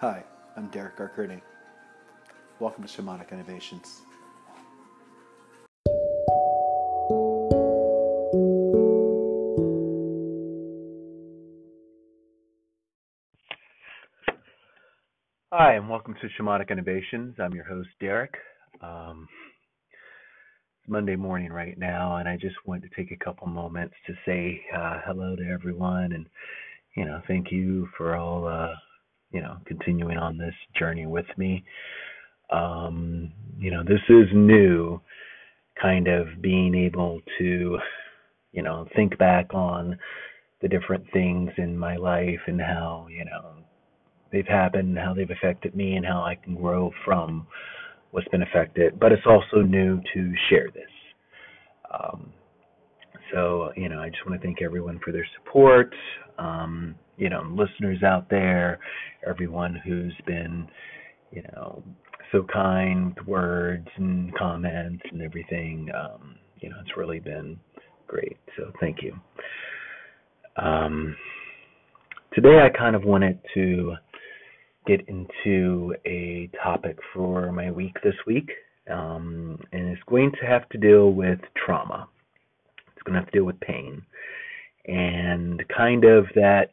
Hi, I'm Derek Arcurdy. Welcome to Shamanic Innovations. Hi, and welcome to Shamanic Innovations. I'm your host, Derek. Um, it's Monday morning right now, and I just wanted to take a couple moments to say uh, hello to everyone and, you know, thank you for all, uh, you know, continuing on this journey with me. Um, you know, this is new, kind of being able to, you know, think back on the different things in my life and how, you know, they've happened, how they've affected me, and how I can grow from what's been affected. But it's also new to share this. Um, so, you know, I just want to thank everyone for their support. Um, you know, listeners out there, everyone who's been, you know, so kind with words and comments and everything. Um, you know, it's really been great. So thank you. Um, today, I kind of wanted to get into a topic for my week this week, um, and it's going to have to deal with trauma. It's going to have to deal with pain and kind of that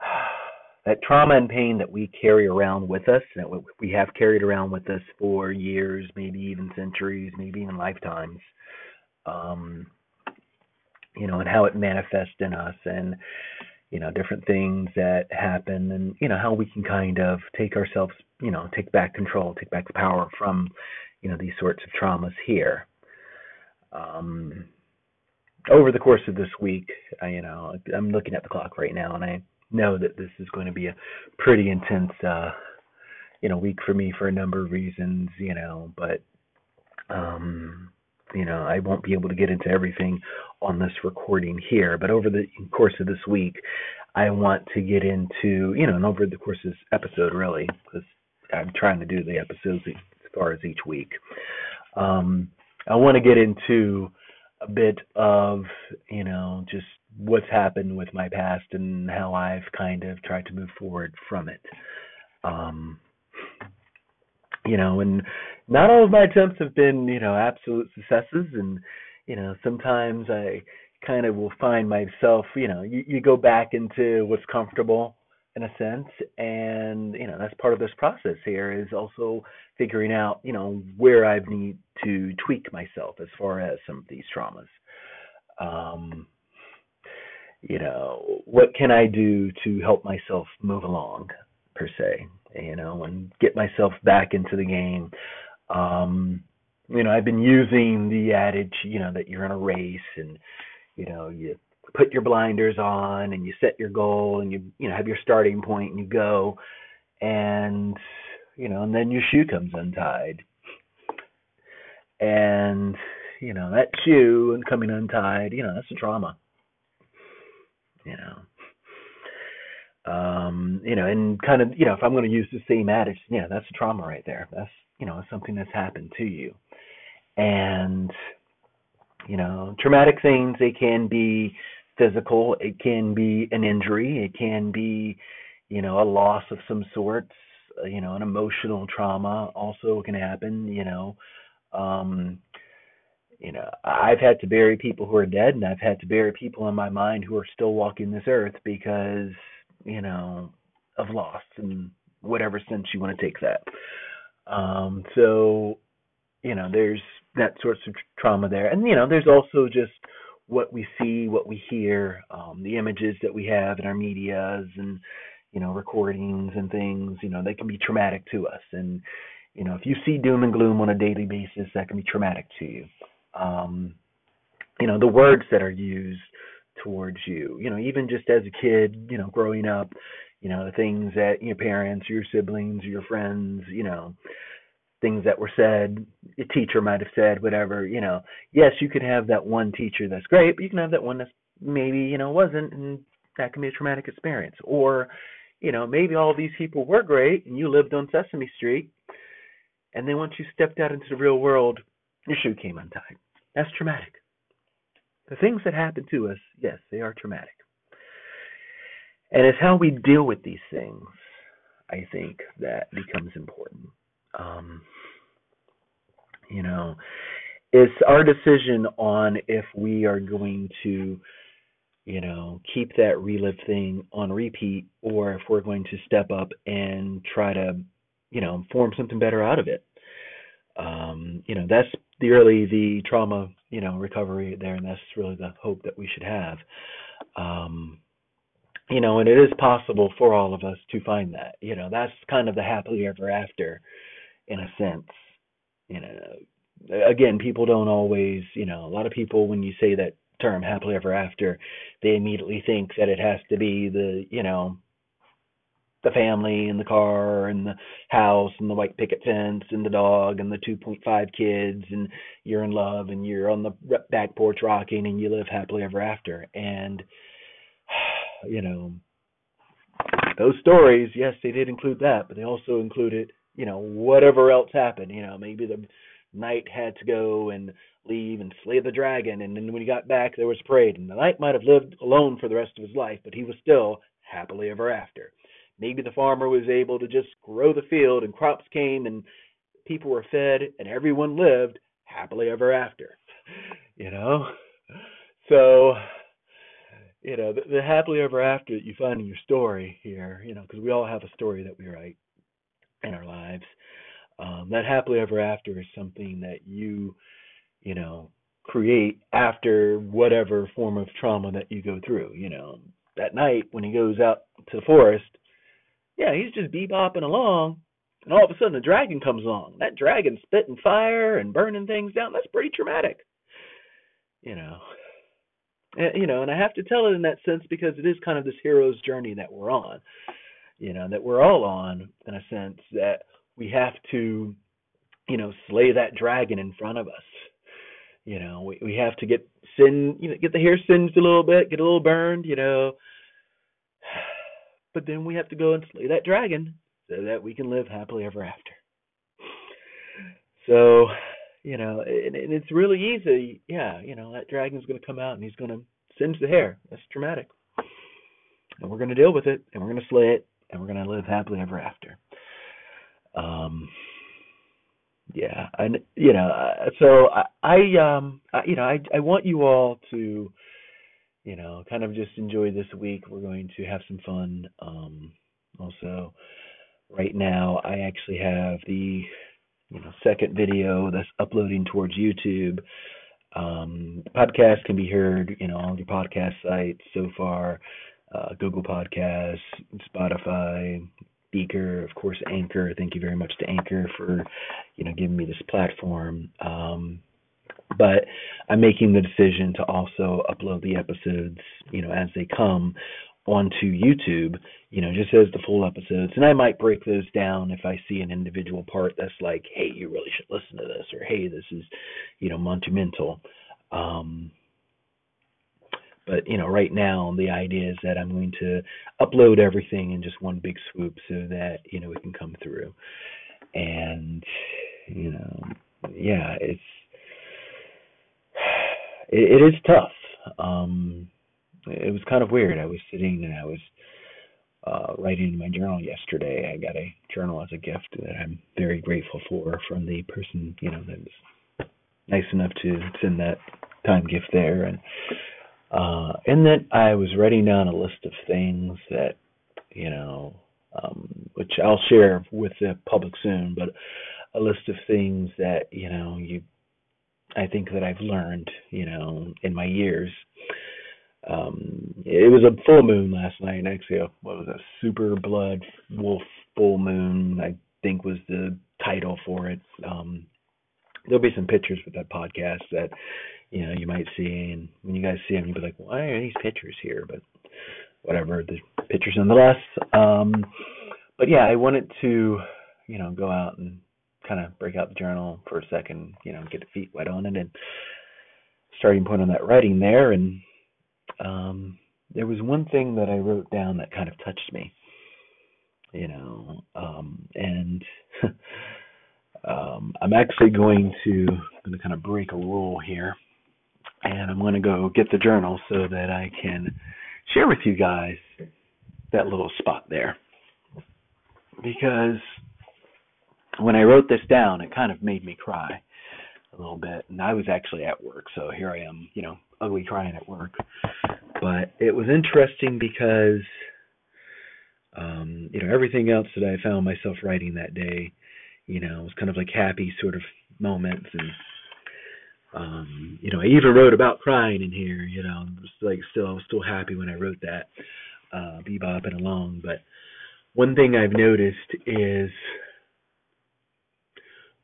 that trauma and pain that we carry around with us, that we have carried around with us for years, maybe even centuries, maybe even lifetimes. Um, you know, and how it manifests in us, and you know different things that happen and you know how we can kind of take ourselves you know take back control take back the power from you know these sorts of traumas here um over the course of this week I, you know i'm looking at the clock right now and i know that this is going to be a pretty intense uh you know week for me for a number of reasons you know but um you know i won't be able to get into everything on this recording here, but over the course of this week, I want to get into, you know, and over the course of this episode, really, because I'm trying to do the episodes as far as each week. Um, I want to get into a bit of, you know, just what's happened with my past and how I've kind of tried to move forward from it. Um, you know, and not all of my attempts have been, you know, absolute successes, and you know, sometimes I kind of will find myself, you know, you, you go back into what's comfortable in a sense, and you know, that's part of this process here is also figuring out, you know, where I need to tweak myself as far as some of these traumas. Um, you know, what can I do to help myself move along, per se, you know, and get myself back into the game. Um, you know, I've been using the adage, you know, that you're in a race and, you know, you put your blinders on and you set your goal and you, you know, have your starting point and you go and, you know, and then your shoe comes untied. And, you know, that shoe and coming untied, you know, that's a trauma. You know. Um, you know, and kind of, you know, if I'm going to use the same adage, yeah, that's a trauma right there. That's, you know, something that's happened to you and you know traumatic things they can be physical it can be an injury it can be you know a loss of some sorts uh, you know an emotional trauma also can happen you know um you know i've had to bury people who are dead and i've had to bury people in my mind who are still walking this earth because you know of loss and whatever sense you want to take that um so you know there's that sorts of trauma there. And you know, there's also just what we see, what we hear, um, the images that we have in our medias, and you know, recordings and things. You know, they can be traumatic to us. And you know, if you see doom and gloom on a daily basis, that can be traumatic to you. Um, you know, the words that are used towards you. You know, even just as a kid, you know, growing up, you know, the things that your parents, your siblings, your friends, you know, things that were said, a teacher might have said, whatever, you know. Yes, you could have that one teacher that's great, but you can have that one that's maybe, you know, wasn't, and that can be a traumatic experience. Or, you know, maybe all these people were great and you lived on Sesame Street, and then once you stepped out into the real world, your shoe came untied. That's traumatic. The things that happen to us, yes, they are traumatic. And it's how we deal with these things I think that becomes important. Um, you know, it's our decision on if we are going to, you know, keep that relive thing on repeat or if we're going to step up and try to, you know, form something better out of it. Um, you know, that's the really the trauma, you know, recovery there, and that's really the hope that we should have. Um, you know, and it is possible for all of us to find that. You know, that's kind of the happily ever after, in a sense. You know, again, people don't always, you know, a lot of people when you say that term happily ever after, they immediately think that it has to be the, you know, the family and the car and the house and the white picket fence and the dog and the 2.5 kids and you're in love and you're on the back porch rocking and you live happily ever after and you know those stories yes they did include that but they also included you know whatever else happened you know maybe the knight had to go and leave and slay the dragon and then when he got back there was a parade and the knight might have lived alone for the rest of his life but he was still happily ever after. Maybe the farmer was able to just grow the field and crops came and people were fed and everyone lived happily ever after you know? So you know the, the happily ever after that you find in your story here you know because we all have a story that we write in our lives um, that happily ever after is something that you you know create after whatever form of trauma that you go through you know that knight when he goes out to the forest yeah, he's just bebopping along, and all of a sudden a dragon comes along. That dragon spitting fire and burning things down. That's pretty traumatic. You know. And, you know, and I have to tell it in that sense because it is kind of this hero's journey that we're on. You know, that we're all on in a sense that we have to, you know, slay that dragon in front of us. You know, we we have to get sin, you know, get the hair singed a little bit, get a little burned, you know, but then we have to go and slay that dragon so that we can live happily ever after. So, you know, and, and it's really easy. Yeah, you know, that dragon's going to come out and he's going to singe the hair. That's traumatic. And we're going to deal with it and we're going to slay it and we're going to live happily ever after. Um, yeah, and you know, uh, so I, I um, I, you know, I I want you all to you know, kind of just enjoy this week. We're going to have some fun. Um, also, right now, I actually have the you know second video that's uploading towards YouTube. Um, podcast can be heard, you know, on your podcast sites so far. Uh, Google Podcasts, Spotify, Breaker, of course, Anchor. Thank you very much to Anchor for, you know, giving me this platform. Um, but I'm making the decision to also upload the episodes, you know, as they come onto YouTube, you know, just as the full episodes. And I might break those down if I see an individual part that's like, hey, you really should listen to this, or hey, this is, you know, monumental. Um, but you know, right now the idea is that I'm going to upload everything in just one big swoop so that you know it can come through. And you know, yeah, it's it, it is tough. Um, it was kind of weird. I was sitting and I was uh, writing in my journal yesterday. I got a journal as a gift that I'm very grateful for from the person you know that was nice enough to send that time gift there, and uh, and then I was writing down a list of things that you know, um, which I'll share with the public soon, but a list of things that you know you I think that I've learned, you know, in my years. Um, it was a full moon last night. Actually, a, what was a super blood wolf full moon? I think was the title for it. Um, there'll be some pictures with that podcast that you know you might see, and when you guys see them, you'll be like, "Why are these pictures here?" But whatever, the pictures nonetheless. Um, but yeah, I wanted to, you know, go out and kind of break out the journal for a second, you know, get the feet wet on it, and starting point on that writing there. And um, there was one thing that I wrote down that kind of touched me, you know, um, and um, I'm actually going to I'm going to kind of break a rule here, and I'm going to go get the journal so that I can share with you guys that little spot there. because when I wrote this down, it kind of made me cry a little bit. And I was actually at work, so here I am, you know, ugly crying at work. But it was interesting because, um, you know, everything else that I found myself writing that day, you know, was kind of like happy sort of moments and um you know i even wrote about crying in here you know like still I was still happy when i wrote that uh bebopping along but one thing i've noticed is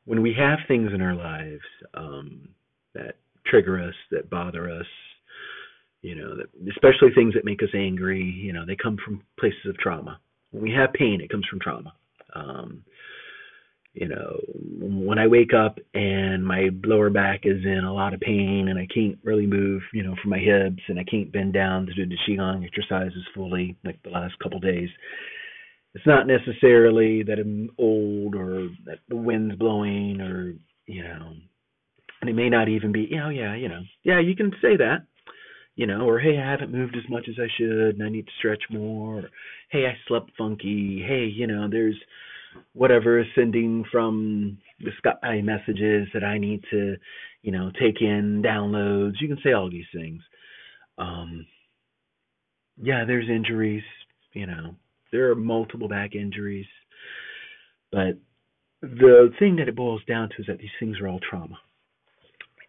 when we have things in our lives um, that trigger us, that bother us, you know, that, especially things that make us angry, you know, they come from places of trauma. When we have pain, it comes from trauma. Um, you know, when I wake up and my lower back is in a lot of pain and I can't really move, you know, from my hips and I can't bend down to do the qigong exercises fully, like the last couple days, it's not necessarily that I'm old or that the wind's blowing or you know, and it may not even be, you know, yeah, you know, yeah, you can say that, you know, or hey, I haven't moved as much as I should and I need to stretch more. Or, hey, I slept funky. Hey, you know, there's whatever is sending from the sky messages that I need to, you know, take in downloads. You can say all these things. Um, yeah, there's injuries, you know, there are multiple back injuries, but the thing that it boils down to is that these things are all trauma.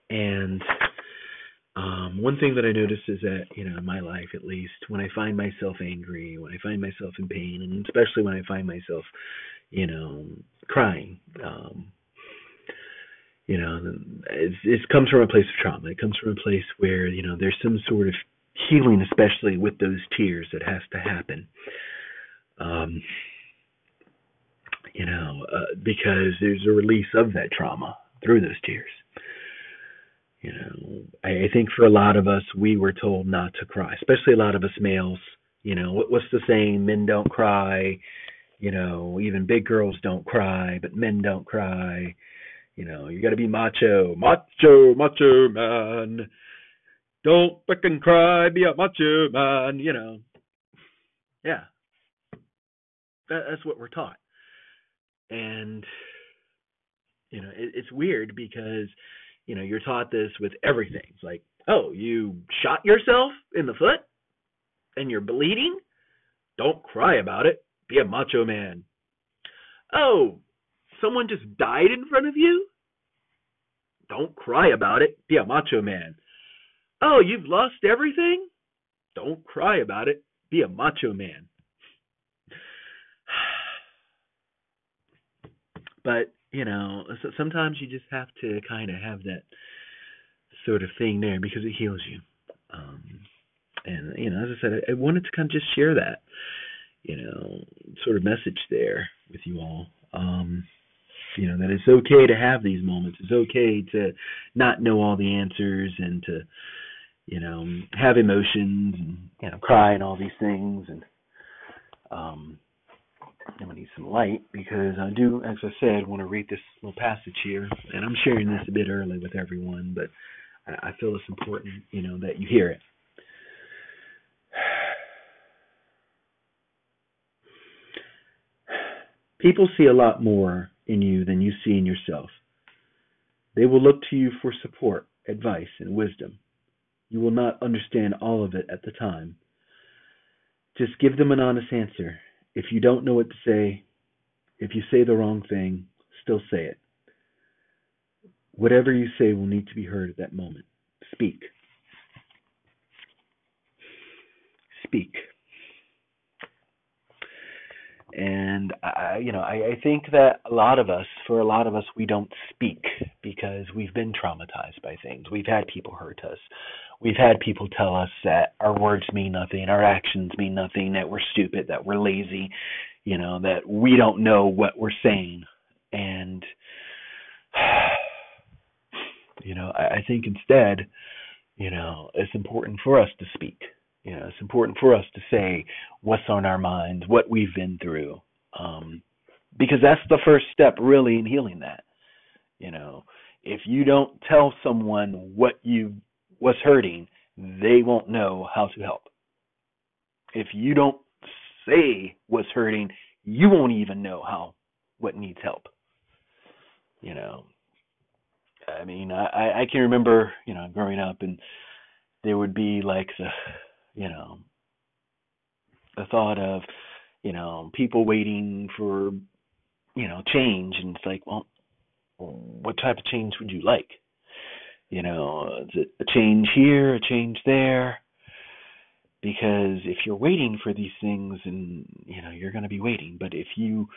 And um, one thing that I notice is that, you know, in my life at least, when I find myself angry, when I find myself in pain, and especially when I find myself, you know, crying, um, you know, it, it comes from a place of trauma. It comes from a place where, you know, there's some sort of healing, especially with those tears, that has to happen um, you know, uh, because there's a release of that trauma through those tears. You know, I, I think for a lot of us, we were told not to cry, especially a lot of us males. You know, what, what's the saying? Men don't cry. You know, even big girls don't cry, but men don't cry. You know, you got to be macho, macho, macho man. Don't fucking cry, be a macho man. You know, yeah, that, that's what we're taught. And you know, it, it's weird because you know you're taught this with everything. It's like, oh, you shot yourself in the foot and you're bleeding. Don't cry about it. Be a macho man. Oh, someone just died in front of you. Don't cry about it. Be a macho man. Oh, you've lost everything? Don't cry about it. Be a macho man. But you know, sometimes you just have to kind of have that sort of thing there because it heals you. Um, and you know, as I said, I, I wanted to kind of just share that, you know, sort of message there with you all. Um, you know that it's okay to have these moments. It's okay to not know all the answers and to, you know, have emotions and you know cry and all these things and um, I'm gonna need some light because I do, as I said, want to read this little passage here, and I'm sharing this a bit early with everyone, but I, I feel it's important, you know, that you hear it. People see a lot more in you than you see in yourself. They will look to you for support, advice, and wisdom. You will not understand all of it at the time. Just give them an honest answer if you don't know what to say, if you say the wrong thing, still say it. Whatever you say will need to be heard at that moment. Speak. Speak. And I, you know, I, I think that a lot of us, for a lot of us, we don't speak because we've been traumatized by things. We've had people hurt us we've had people tell us that our words mean nothing, our actions mean nothing, that we're stupid, that we're lazy, you know, that we don't know what we're saying. And, you know, I, I think instead, you know, it's important for us to speak. You know, it's important for us to say what's on our minds, what we've been through. Um, because that's the first step really in healing that. You know, if you don't tell someone what you what's hurting, they won't know how to help. If you don't say what's hurting, you won't even know how what needs help. You know, I mean, I I can remember, you know, growing up, and there would be like the, you know, the thought of, you know, people waiting for, you know, change, and it's like, well, what type of change would you like? You know, is it a change here, a change there? Because if you're waiting for these things, and you know, you're going to be waiting. But if you,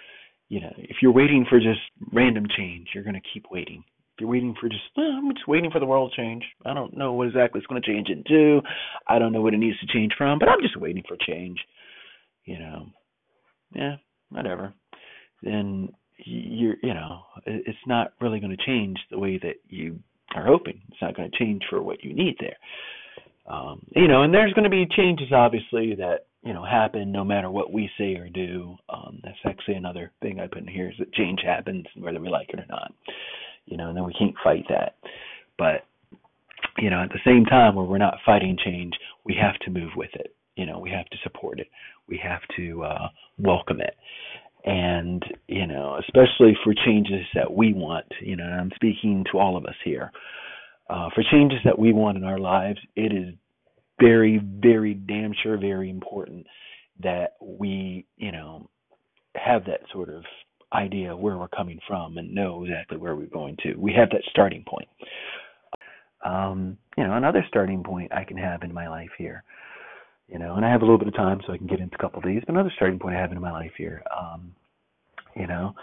you know, if you're waiting for just random change, you're going to keep waiting. You're waiting for just, I'm just waiting for the world to change. I don't know what exactly it's going to change into. I don't know what it needs to change from, but I'm just waiting for change. You know, yeah, whatever. Then you're, you know, it's not really going to change the way that you are hoping. It's not going to change for what you need there. Um, you know, and there's going to be changes, obviously, that you know happen no matter what we say or do. Um, that's actually another thing I put in here is that change happens whether we like it or not. You know, and then we can't fight that. But you know, at the same time, where we're not fighting change, we have to move with it. You know, we have to support it. We have to uh, welcome it and you know especially for changes that we want you know i'm speaking to all of us here uh, for changes that we want in our lives it is very very damn sure very important that we you know have that sort of idea where we're coming from and know exactly where we're going to we have that starting point um, you know another starting point i can have in my life here you know, and I have a little bit of time so I can get into a couple of these. But another starting point I have in my life here, um, you know,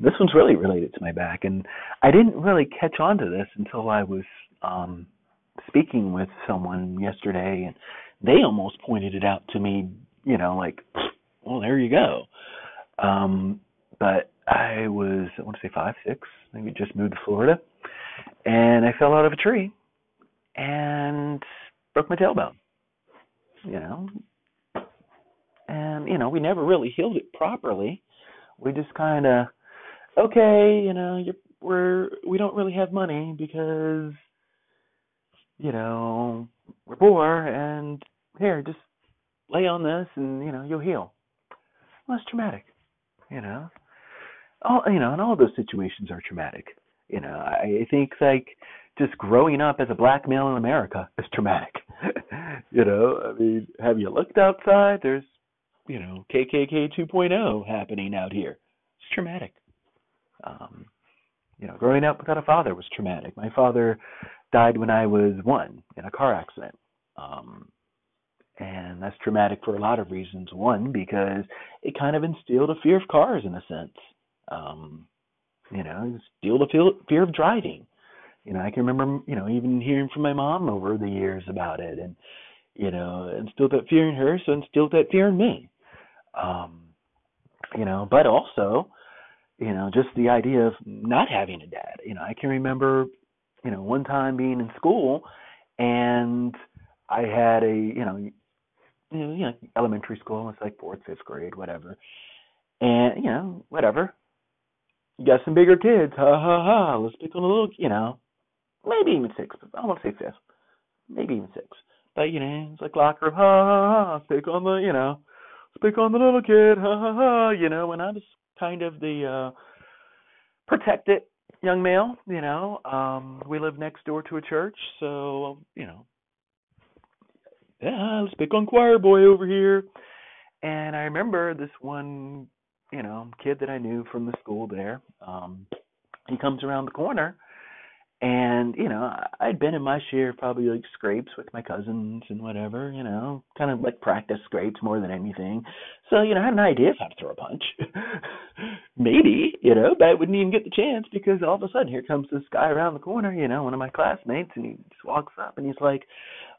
this one's really related to my back, and I didn't really catch on to this until I was um, speaking with someone yesterday, and they almost pointed it out to me. You know, like, well, there you go. Um, but I was, I want to say five, six, maybe just moved to Florida, and I fell out of a tree and broke my tailbone you know. And you know, we never really healed it properly. We just kind of okay, you know, you're, we're we don't really have money because you know, we're poor and here, just lay on this and you know, you'll heal. Well, that's traumatic, you know. All you know, and all of those situations are traumatic. You know, I think like just growing up as a black male in America is traumatic. you know, I mean, have you looked outside? There's, you know, KKK 2.0 happening out here. It's traumatic. Um, you know, growing up without a father was traumatic. My father died when I was one in a car accident. Um, and that's traumatic for a lot of reasons. One, because it kind of instilled a fear of cars in a sense. Um, you know, instilled a fear of driving you know, I can remember, you know, even hearing from my mom over the years about it, and you know, instilled that fear in her, so instilled that fear in me. Um, you know, but also, you know, just the idea of not having a dad. You know, I can remember, you know, one time being in school, and I had a, you know, you know, elementary school. It's like fourth, fifth grade, whatever. And you know, whatever. You got some bigger kids. Ha ha ha. Let's pick on a little, you know maybe even six. But I want to say fifth, maybe even six. But you know, it's like locker room, ha ha ha. Speak on the, you know, speak on the little kid, ha ha ha. You know, when I was kind of the uh protected young male. You know, um, we live next door to a church, so you know, yeah, let's pick on choir boy over here. And I remember this one, you know, kid that I knew from the school there. Um, he comes around the corner and you know i'd been in my share probably like scrapes with my cousins and whatever you know kind of like practice scrapes more than anything. So you know i had an idea of how to throw a punch. Maybe you know but i wouldn't even get the chance because all of a sudden here comes this guy around the corner you know one of my classmates and he just walks up and he's like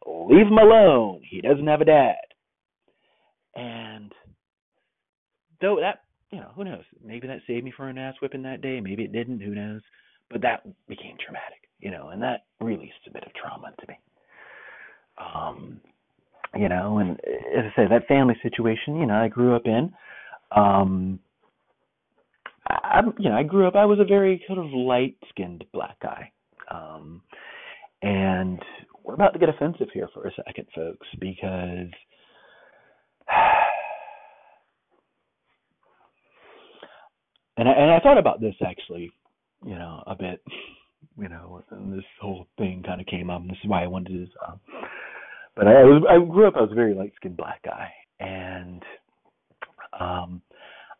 leave him alone. He doesn't have a dad. And though that you know who knows maybe that saved me from an ass whipping that day maybe it didn't who knows but that became traumatic, you know, and that released a bit of trauma to me. Um, you know, and as I say, that family situation, you know, I grew up in. Um, I, you know, I grew up. I was a very kind of light-skinned black guy, um, and we're about to get offensive here for a second, folks, because and I, and I thought about this actually, you know, a bit, you know, this whole thing kind of came up. This is why I wanted to this. Um, but I, I was I grew up. I was a very light skinned black guy, and um,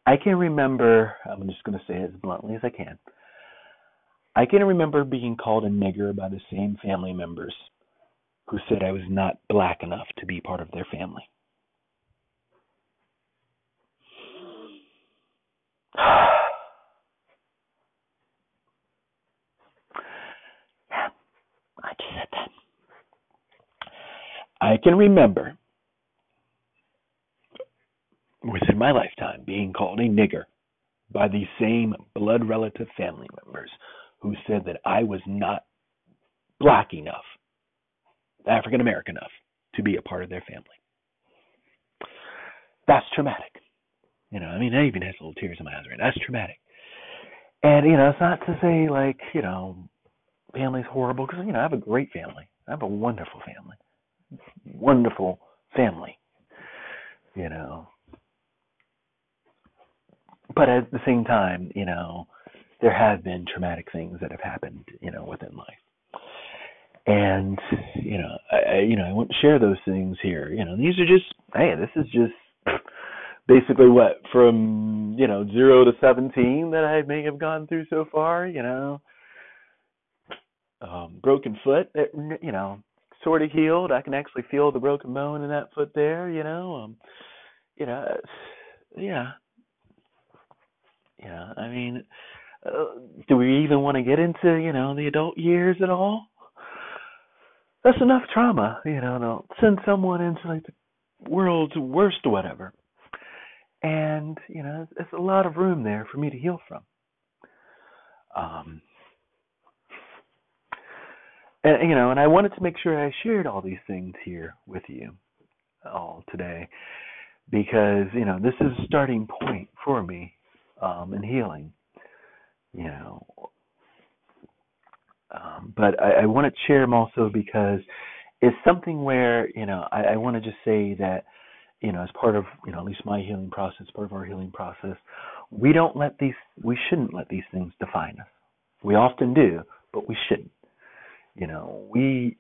I can remember. I'm just going to say it as bluntly as I can. I can remember being called a nigger by the same family members who said I was not black enough to be part of their family. I just said that. I can remember within my lifetime being called a nigger by the same blood relative family members who said that I was not black enough, African American enough to be a part of their family. That's traumatic. You know, I mean, I even has little tears in my eyes right now. That's traumatic. And, you know, it's not to say, like, you know, family's horrible, because, you know, I have a great family. I have a wonderful family. Wonderful family. You know. But at the same time, you know, there have been traumatic things that have happened, you know, within life. And, you know, I, you know, I want to share those things here. You know, these are just hey, this is just basically what from you know zero to seventeen that I may have gone through so far. You know, um, broken foot, you know, sort of healed. I can actually feel the broken bone in that foot there. You know, um, you know, yeah, yeah. I mean, uh, do we even want to get into you know the adult years at all? That's enough trauma, you know, to send someone into like the world's worst whatever and you know there's a lot of room there for me to heal from um and you know and i wanted to make sure i shared all these things here with you all today because you know this is a starting point for me um in healing you know um but i, I want to share them also because it's something where you know i, I want to just say that you know, as part of, you know, at least my healing process, part of our healing process, we don't let these, we shouldn't let these things define us. We often do, but we shouldn't. You know, we,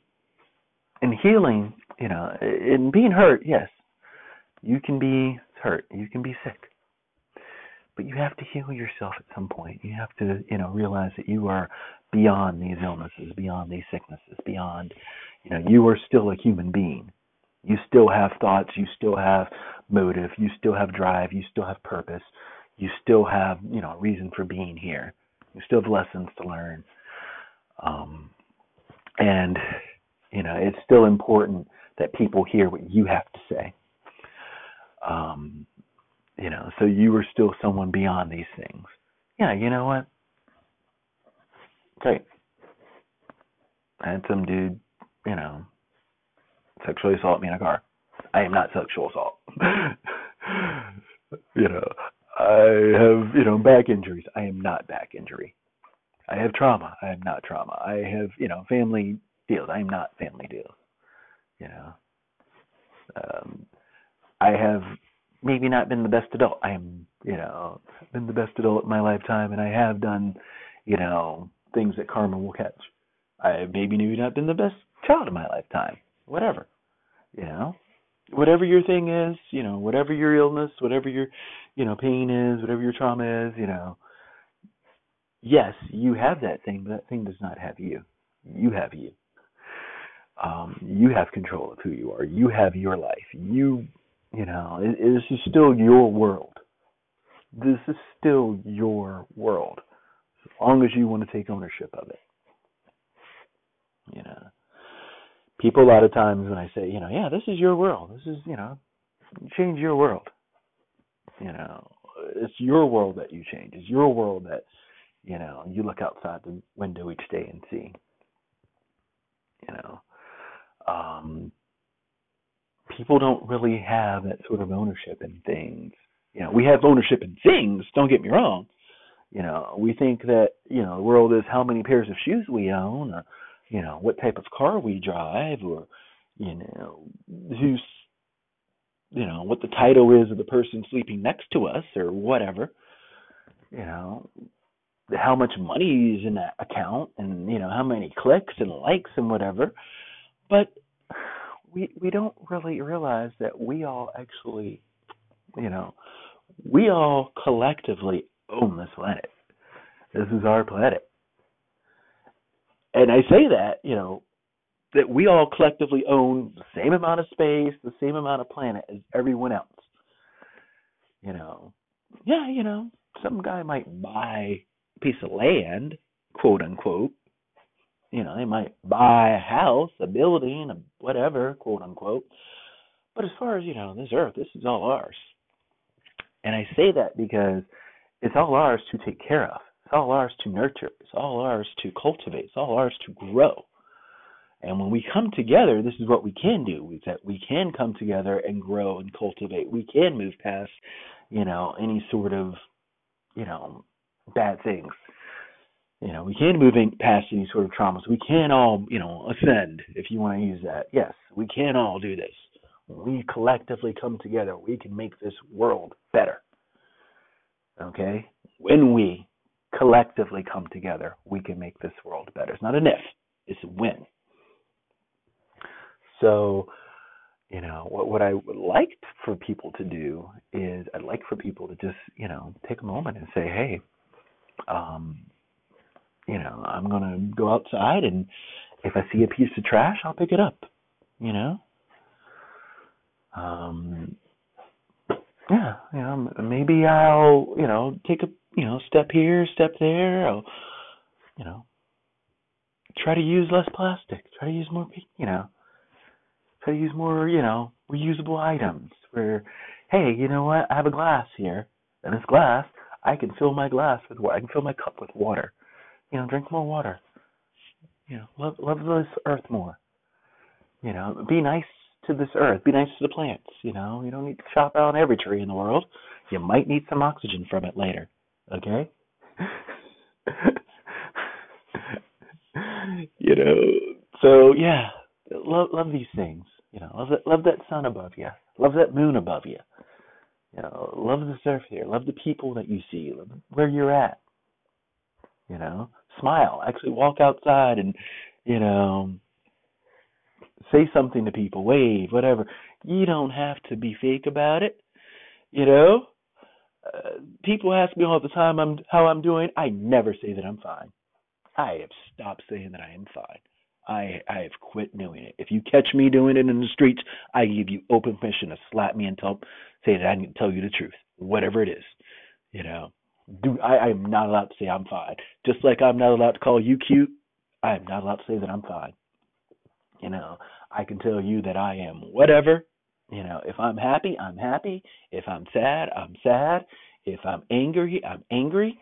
in healing, you know, in being hurt, yes, you can be hurt, you can be sick, but you have to heal yourself at some point. You have to, you know, realize that you are beyond these illnesses, beyond these sicknesses, beyond, you know, you are still a human being you still have thoughts, you still have motive, you still have drive, you still have purpose, you still have, you know, a reason for being here. You still have lessons to learn. Um, and, you know, it's still important that people hear what you have to say. Um, you know, so you are still someone beyond these things. Yeah, you know what? Great. I had some dude, you know, sexually assault me in a car. I am not sexual assault. you know, I have, you know, back injuries. I am not back injury. I have trauma. I am not trauma. I have, you know, family deals. I am not family deals. You know, um, I have maybe not been the best adult. I am, you know, been the best adult in my lifetime, and I have done, you know, things that karma will catch. I maybe maybe not been the best child in my lifetime whatever. You know, whatever your thing is, you know, whatever your illness, whatever your, you know, pain is, whatever your trauma is, you know. Yes, you have that thing, but that thing does not have you. You have you. Um, you have control of who you are. You have your life. You, you know, it, this is still your world. This is still your world, as long as you want to take ownership of it. You know people a lot of times when I say, you know, yeah, this is your world. This is, you know, change your world. You know, it's your world that you change. It's your world that, you know, you look outside the window each day and see. You know, um, people don't really have that sort of ownership in things. You know, we have ownership in things. Don't get me wrong. You know, we think that you know the world is how many pairs of shoes we own, or you know what type of car we drive or you know who's you know what the title is of the person sleeping next to us or whatever you know, how much money is in that account and you know how many clicks and likes and whatever. But we we don't really realize that we all actually you know we all collectively own this planet. This is our planet. And i say that you know that we all collectively own the same amount of space the same amount of planet as everyone else. You know yeah you know some guy might buy piece of land, quote unquote. You know, they might buy a house, a building, a whatever, quote unquote. But as far as, you know, this earth, this is all ours. And I say that because it's all ours to take care of. It's all ours to nurture. It's all ours to cultivate. It's all ours to grow. And when we come together, this is what we can do. Is that we can come together and grow and cultivate. We can move past, you know, any sort of, you know, bad things. You know, we can move in past any sort of traumas. We can all, you know, ascend if you want to use that. Yes, we can all do this. We collectively come together, we can make this world better. Okay? When we collectively come together, we can make this world better. It's not an if, it's a when. So, you know, what what I would like for people to do is I'd like for people to just, you know, take a moment and say, "Hey, um, you know, I'm gonna go outside and if I see a piece of trash, I'll pick it up. You know. Um, yeah, you know, maybe I'll, you know, take a, you know, step here, step there. I'll, you know, try to use less plastic. Try to use more, you know, try to use more, you know, reusable items. Where, hey, you know what? I have a glass here, and this glass I can fill my glass with water. I can fill my cup with water. You know, drink more water. You know, love love this earth more. You know, be nice to this earth. Be nice to the plants. You know, you don't need to chop down every tree in the world. You might need some oxygen from it later. Okay. you know, so yeah, love love these things. You know, love that love that sun above you. Love that moon above you. You know, love the surf here. Love the people that you see. Love where you're at. You know, smile. Actually, walk outside and you know say something to people. Wave, whatever. You don't have to be fake about it. You know, uh, people ask me all the time I'm how I'm doing. I never say that I'm fine. I have stopped saying that I am fine. I I have quit doing it. If you catch me doing it in the streets, I give you open permission to slap me and tell say that I can tell you the truth, whatever it is. You know, do I I am not allowed to say I'm fine. Just like I'm not allowed to call you cute, I am not allowed to say that I'm fine. You know, I can tell you that I am whatever. You know, if I'm happy, I'm happy. If I'm sad, I'm sad. If I'm angry, I'm angry.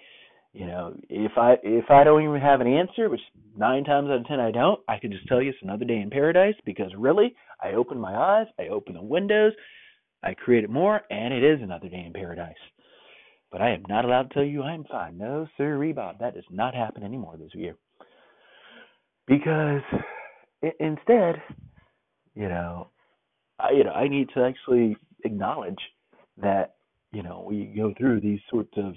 You know, if I if I don't even have an answer, which nine times out of ten I don't, I can just tell you it's another day in paradise because really, I open my eyes, I open the windows, I created more, and it is another day in paradise. But I am not allowed to tell you I'm fine. No, sir, Bob. That does not happen anymore this year. Because instead, you know, I, you know, I need to actually acknowledge that, you know, we go through these sorts of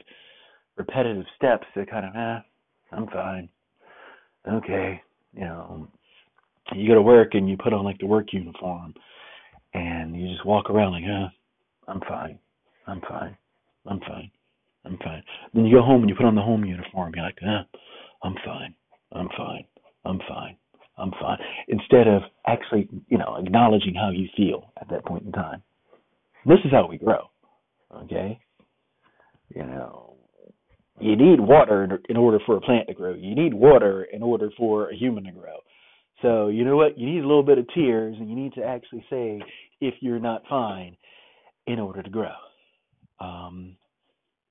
repetitive steps that kind of, eh, I'm fine. Okay, you know, you go to work and you put on like the work uniform and you just walk around like, huh, I'm fine, I'm fine, I'm fine, I'm fine. Then you go home and you put on the home uniform. You're like, huh, I'm fine, I'm fine, I'm fine, I'm fine. Instead of actually, you know, acknowledging how you feel at that point in time. This is how we grow. Okay, you know, you need water in order for a plant to grow. You need water in order for a human to grow. So you know what? You need a little bit of tears, and you need to actually say if you're not fine in order to grow. Um,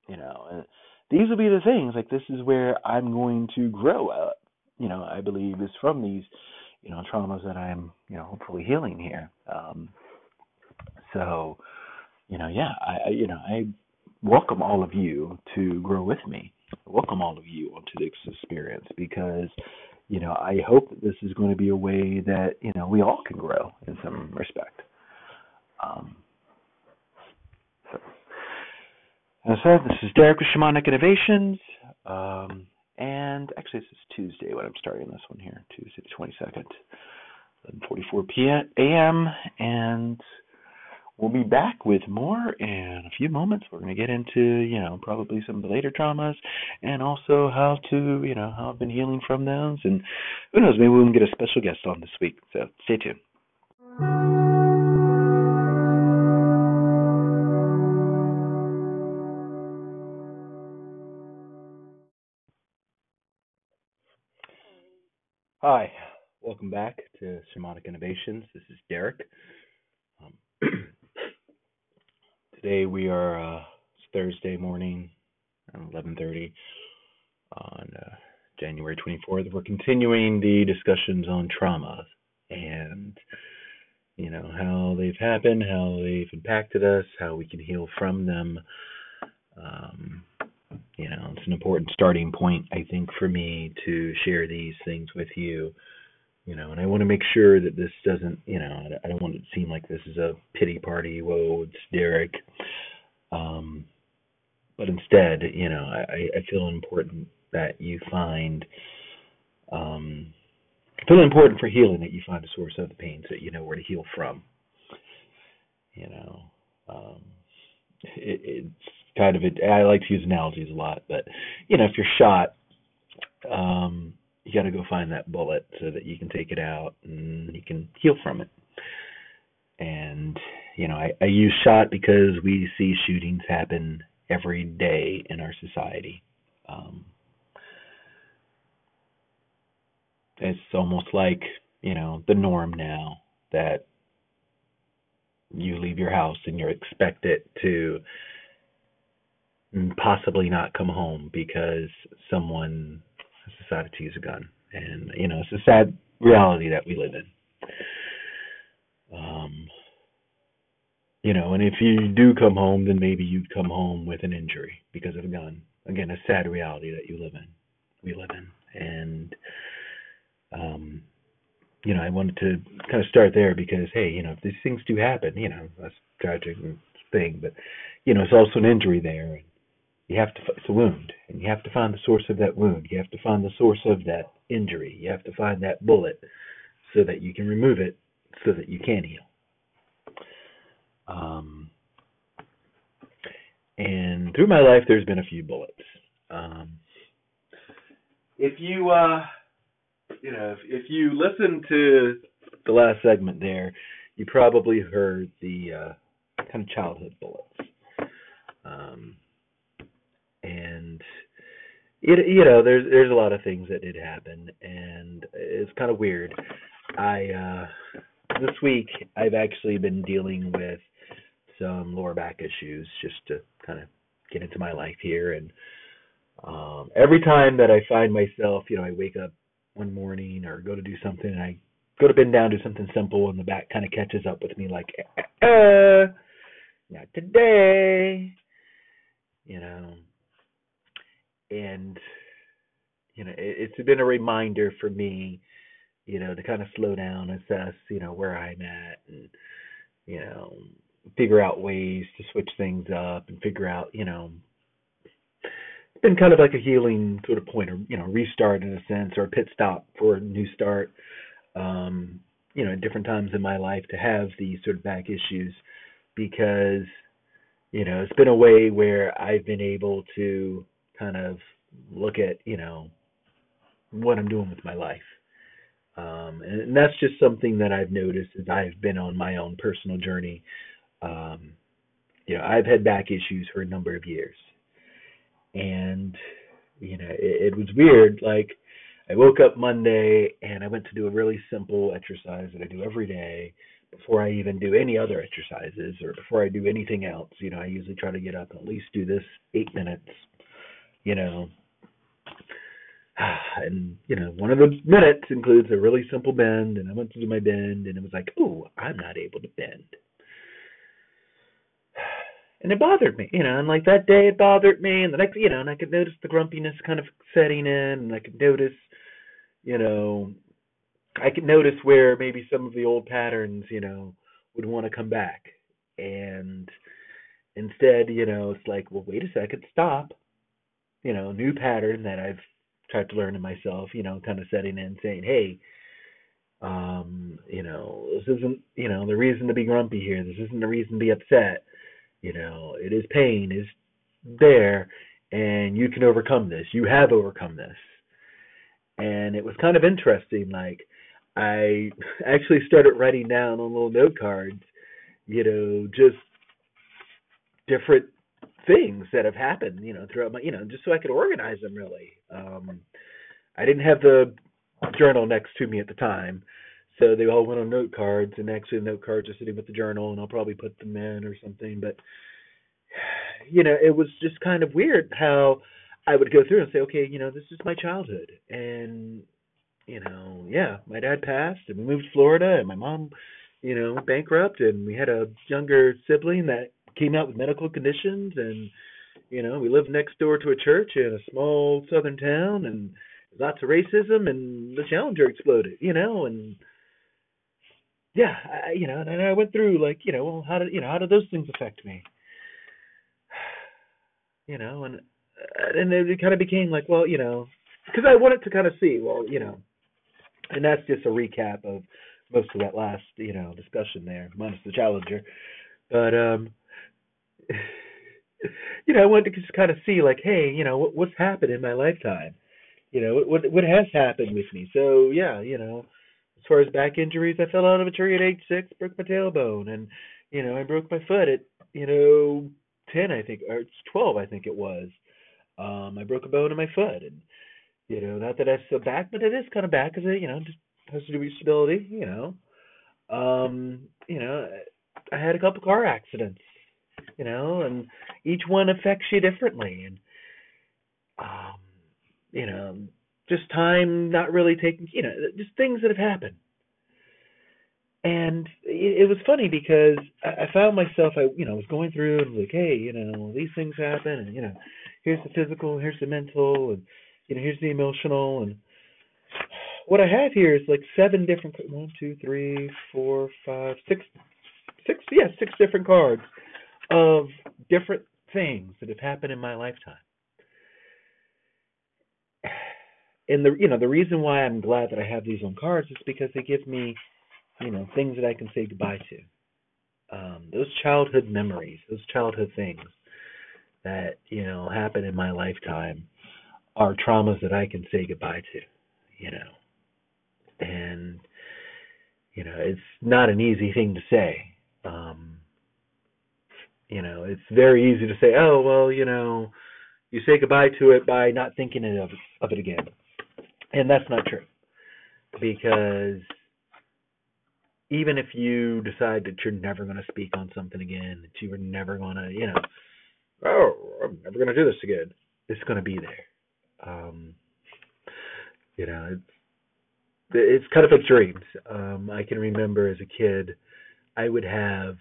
you know, these will be the things. Like this is where I'm going to grow. Up, you know, I believe is from these, you know, traumas that I'm, you know, hopefully healing here. Um, so, you know, yeah, I, I, you know, I welcome all of you to grow with me. welcome all of you onto this experience because you know, I hope that this is going to be a way that you know we all can grow in some respect. Um, so, As I said, this is Derek with Shamanic Innovations. Um, and actually, this is Tuesday when I'm starting this one here, Tuesday the 22nd, 11:44 p.m. And we'll be back with more in a few moments. We're going to get into, you know, probably some of the later traumas and also how to, you know, how I've been healing from those. And who knows, maybe we'll get a special guest on this week. So stay tuned. Hi, welcome back to Shamanic Innovations. This is Derek. Today we are uh, Thursday morning, around 11:30 on uh, January 24th. We're continuing the discussions on trauma and you know how they've happened, how they've impacted us, how we can heal from them. Um, you know, it's an important starting point, I think, for me to share these things with you. You know, and I want to make sure that this doesn't, you know, I don't want it to seem like this is a pity party. Whoa, it's Derek. Um, but instead, you know, I, I feel important that you find, um, I feel important for healing that you find a source of the pain so that you know where to heal from. You know, um, it, it's kind of a, I like to use analogies a lot, but you know, if you're shot, um, you got to go find that bullet so that you can take it out and you can heal from it. And you know, I, I use shot because we see shootings happen every day in our society. Um, it's almost like you know the norm now that you leave your house and you're expected to possibly not come home because someone decided to use a gun. And, you know, it's a sad reality that we live in. Um, you know, and if you do come home, then maybe you'd come home with an injury because of a gun. Again, a sad reality that you live in, we live in. And, um, you know, I wanted to kind of start there because, hey, you know, if these things do happen, you know, that's tragic thing, but, you know, it's also an injury there. You have to it's a wound and you have to find the source of that wound. You have to find the source of that injury. You have to find that bullet so that you can remove it so that you can heal. Um, and through my life there's been a few bullets. Um, if you uh, you know if, if you listen to the last segment there you probably heard the uh, kind of childhood bullets. Um, and it you know there's there's a lot of things that did happen and it's kind of weird. I uh this week i've actually been dealing with some lower back issues just to kind of get into my life here and um every time that i find myself you know i wake up one morning or go to do something and i go to bend down do something simple and the back kind of catches up with me like uh not today you know and you know it, it's been a reminder for me you know to kind of slow down assess you know where i'm at and you know figure out ways to switch things up and figure out you know it's been kind of like a healing sort of point or you know restart in a sense or a pit stop for a new start um you know at different times in my life to have these sort of back issues because you know it's been a way where i've been able to kind of look at you know what I'm doing with my life. Um, and, and, that's just something that I've noticed as I've been on my own personal journey. Um, you know, I've had back issues for a number of years, and you know, it, it was weird. Like, I woke up Monday and I went to do a really simple exercise that I do every day before I even do any other exercises or before I do anything else. You know, I usually try to get up and at least do this eight minutes you know, and you know, one of the minutes includes a really simple bend, and I went to do my bend, and it was like, oh, I'm not able to bend, and it bothered me, you know, and like that day it bothered me, and the next, you know, and I could notice the grumpiness kind of setting in, and I could notice, you know, I could notice where maybe some of the old patterns, you know, would want to come back, and Instead, you know, it's like, well, wait a second, stop. You know, new pattern that I've tried to learn in myself, you know, kind of setting in saying, hey, um, you know, this isn't, you know, the reason to be grumpy here. This isn't the reason to be upset. You know, it is pain is there and you can overcome this. You have overcome this. And it was kind of interesting. Like, I actually started writing down on little note cards, you know, just different things that have happened, you know, throughout my, you know, just so I could organize them really. Um, I didn't have the journal next to me at the time, so they all went on note cards, and actually the note cards are sitting with the journal, and I'll probably put them in or something. But you know, it was just kind of weird how I would go through and say, okay, you know, this is my childhood, and you know, yeah, my dad passed, and we moved to Florida, and my mom, you know, bankrupt, and we had a younger sibling that came out with medical conditions, and you know, we lived next door to a church in a small southern town, and lots of racism, and the Challenger exploded, you know, and yeah, I, you know, and I went through like, you know, well, how did you know, how did those things affect me? You know, and and it kind of became like, well, you know, because I wanted to kind of see, well, you know, and that's just a recap of most of that last, you know, discussion there, minus the Challenger, but um, you know, I wanted to just kind of see, like, hey, you know, what, what's happened in my lifetime, you know, what what has happened with me. So yeah, you know as far as back injuries, I fell out of a tree at age six, broke my tailbone, and you know I broke my foot at you know ten, I think, or it's twelve, I think it was. Um, I broke a bone in my foot, and you know not that that's still back, but it is kind of back because it you know just has to do with stability, you know. Um, you know, I had a couple car accidents, you know, and each one affects you differently, and um, you know just time not really taking you know just things that have happened. And it, it was funny because I, I found myself i you know was going through and like hey you know these things happen and you know here's the physical here's the mental and you know here's the emotional. And what i have here is like seven different one two three four five six six yeah six different cards of different things that have happened in my lifetime and the you know the reason why I'm glad that I have these on cards is because they give me you know things that I can say goodbye to. Um, those childhood memories, those childhood things that you know happen in my lifetime are traumas that I can say goodbye to. You know, and you know it's not an easy thing to say. Um, you know, it's very easy to say, oh well, you know, you say goodbye to it by not thinking of it, of it again and that's not true. Because even if you decide that you're never going to speak on something again, that you are never going to, you know, oh, I'm never going to do this again, it's going to be there. Um, you know, it's it's kind of like dreams. Um, I can remember as a kid, I would have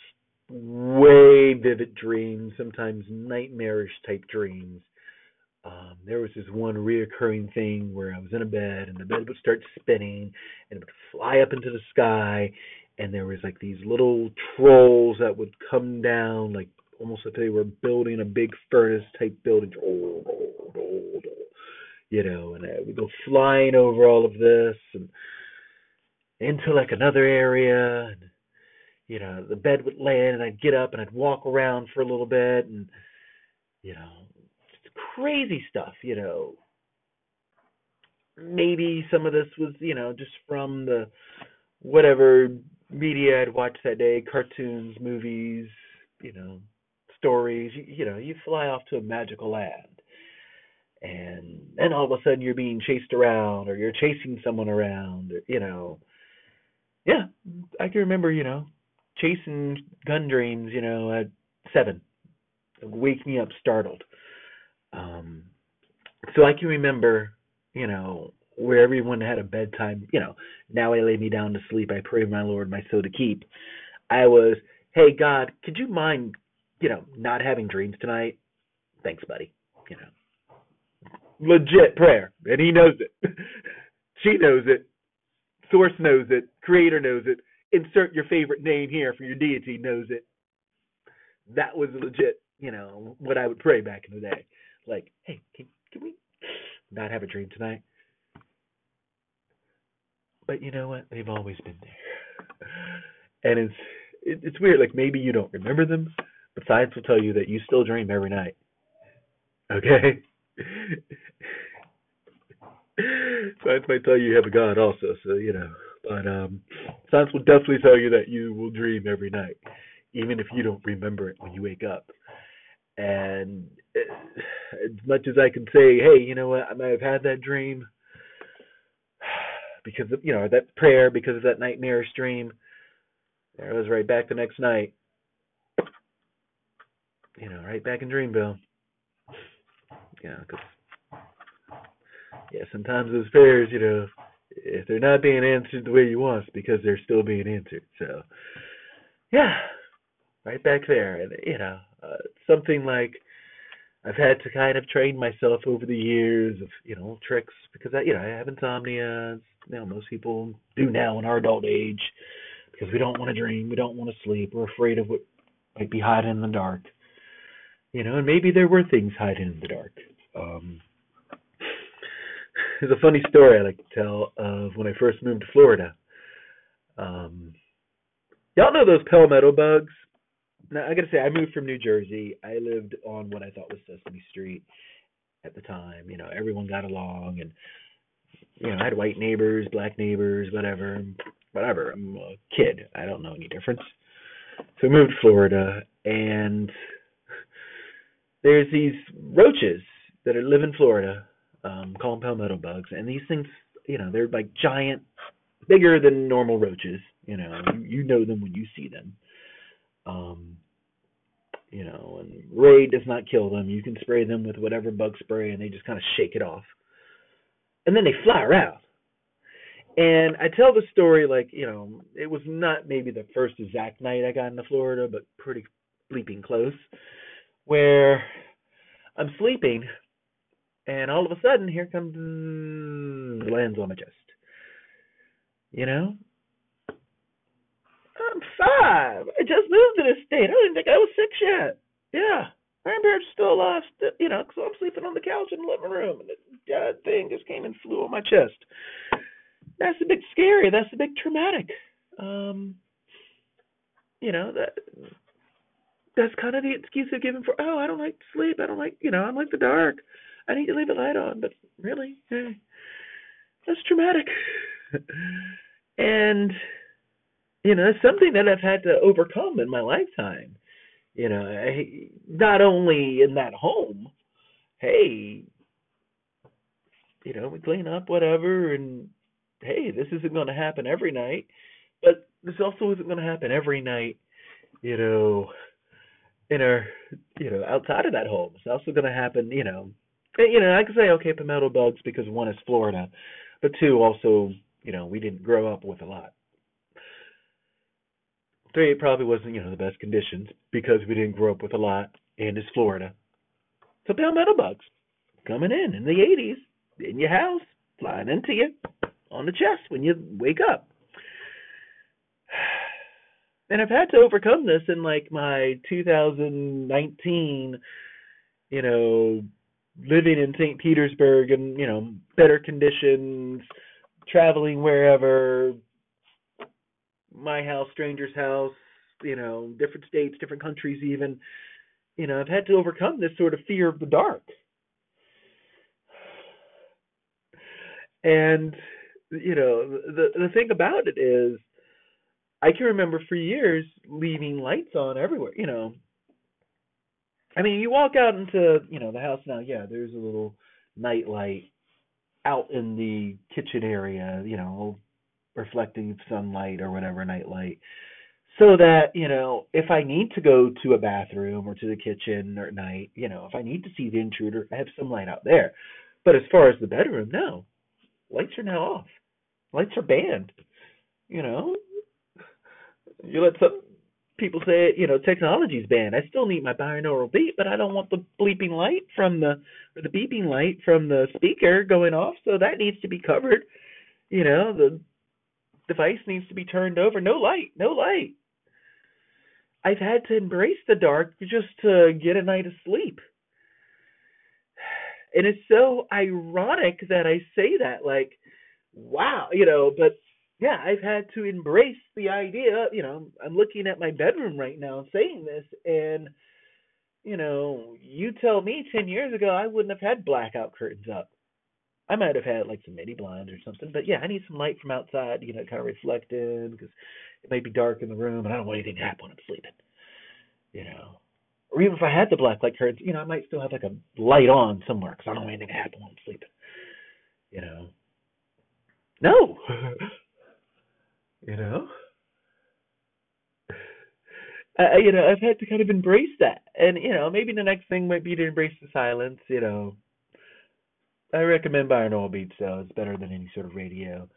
way vivid dreams, sometimes nightmarish type dreams, um, there was this one reoccurring thing where I was in a bed and the bed would start spinning and it would fly up into the sky and there was like these little trolls that would come down like almost like they were building a big furnace type building. You know and I would go flying over all of this and into like another area and you know the bed would land and I'd get up and I'd walk around for a little bit and you know crazy stuff, you know. Maybe some of this was, you know, just from the whatever media I'd watched that day, cartoons, movies, you know, stories. You, you know, you fly off to a magical land. And then all of a sudden you're being chased around or you're chasing someone around, or, you know. Yeah, I can remember, you know, chasing gun dreams, you know, at seven, Wake me up startled. Um, so I can remember, you know, where everyone had a bedtime, you know, now I lay me down to sleep, I pray my Lord my soul to keep. I was, hey God, could you mind, you know, not having dreams tonight? Thanks, buddy. You know. Legit prayer. And he knows it. she knows it. Source knows it. Creator knows it. Insert your favorite name here for your deity knows it. that was legit, you know, what I would pray back in the day. Like, hey, can, can we not have a dream tonight? But you know what? They've always been there. And it's it, it's weird. Like maybe you don't remember them, but science will tell you that you still dream every night. Okay. science might tell you you have a god also, so you know. But um, science will definitely tell you that you will dream every night, even if you don't remember it when you wake up. And as much as I can say, hey, you know what, I might have had that dream because of you know that prayer, because of that nightmare dream. There I was right back the next night. You know, right back in Dreamville. Yeah, because yeah, sometimes those prayers, you know, if they're not being answered the way you want, it's because they're still being answered. So, yeah, right back there, and you know, uh, something like I've had to kind of train myself over the years of you know tricks because I you know I have insomnia. You know, most people do now in our adult age because we don't want to dream, we don't want to sleep, we're afraid of what might be hiding in the dark. You know, and maybe there were things hiding in the dark. Um, there's a funny story I like to tell of when I first moved to Florida. Um, y'all know those palmetto bugs? Now I gotta say, I moved from New Jersey. I lived on what I thought was Sesame Street at the time. You know, everyone got along, and you know, I had white neighbors, black neighbors, whatever, whatever. I'm a kid. I don't know any difference. So I moved to Florida, and there's these roaches that live in Florida, um, call them palmetto bugs, and these things, you know, they're like giant, bigger than normal roaches. You know, you, you know them when you see them. Um, you know, and Raid does not kill them. You can spray them with whatever bug spray, and they just kind of shake it off, and then they fly around. And I tell the story like, you know, it was not maybe the first exact night I got into Florida, but pretty bleeping close, where I'm sleeping, and all of a sudden, here comes lands on my chest. You know, I'm five. I just moved to this state. I didn't think I was six yet. Yeah, my parents are still alive. Still, you know, so I'm sleeping on the couch in the living room, and the god thing just came and flew on my chest that's a bit scary. That's a bit traumatic. Um, you know that that's kind of the excuse they're given for. Oh, I don't like sleep. I don't like you know I'm like the dark. I need to leave the light on. But really, that's traumatic. and you know, it's something that I've had to overcome in my lifetime. You know, I, not only in that home. Hey, you know, we clean up whatever and hey, this isn't going to happen every night, but this also isn't going to happen every night, you know, in our, you know, outside of that home. It's also going to happen, you know, you know, I could say, okay, palmetto bugs because one is Florida, but two, also, you know, we didn't grow up with a lot. Three, it probably wasn't, you know, the best conditions because we didn't grow up with a lot, and it's Florida. So palmetto bugs coming in in the 80s in your house, flying into you on the chest when you wake up. And I've had to overcome this in like my 2019, you know, living in St. Petersburg and, you know, better conditions, traveling wherever, my house, stranger's house, you know, different states, different countries even. You know, I've had to overcome this sort of fear of the dark. And you know, the the thing about it is, I can remember for years leaving lights on everywhere. You know, I mean, you walk out into you know the house now. Yeah, there's a little night light out in the kitchen area. You know, reflecting sunlight or whatever night light. So that, you know, if I need to go to a bathroom or to the kitchen at night, you know, if I need to see the intruder, I have some light out there. But as far as the bedroom, no. Lights are now off. Lights are banned. You know, you let some people say, you know, technology's banned. I still need my binaural beat, but I don't want the bleeping light from the or the beeping light from the speaker going off. So that needs to be covered. You know, the device needs to be turned over. No light, no light. I've had to embrace the dark just to get a night of sleep. And it's so ironic that I say that, like, wow, you know, but yeah, I've had to embrace the idea, you know, I'm looking at my bedroom right now saying this, and, you know, you tell me 10 years ago I wouldn't have had blackout curtains up. I might have had like some mini blinds or something, but yeah, I need some light from outside, you know, kind of reflect in because it may be dark in the room and I don't want anything to happen when I'm sleeping, you know. Or even if I had the black light curtains, you know, I might still have like a light on somewhere because I don't want anything to happen when I'm sleeping, you know. No, you know. Uh, you know, I've had to kind of embrace that, and you know, maybe the next thing might be to embrace the silence, you know I recommend binaural beats though. It's better than any sort of radio.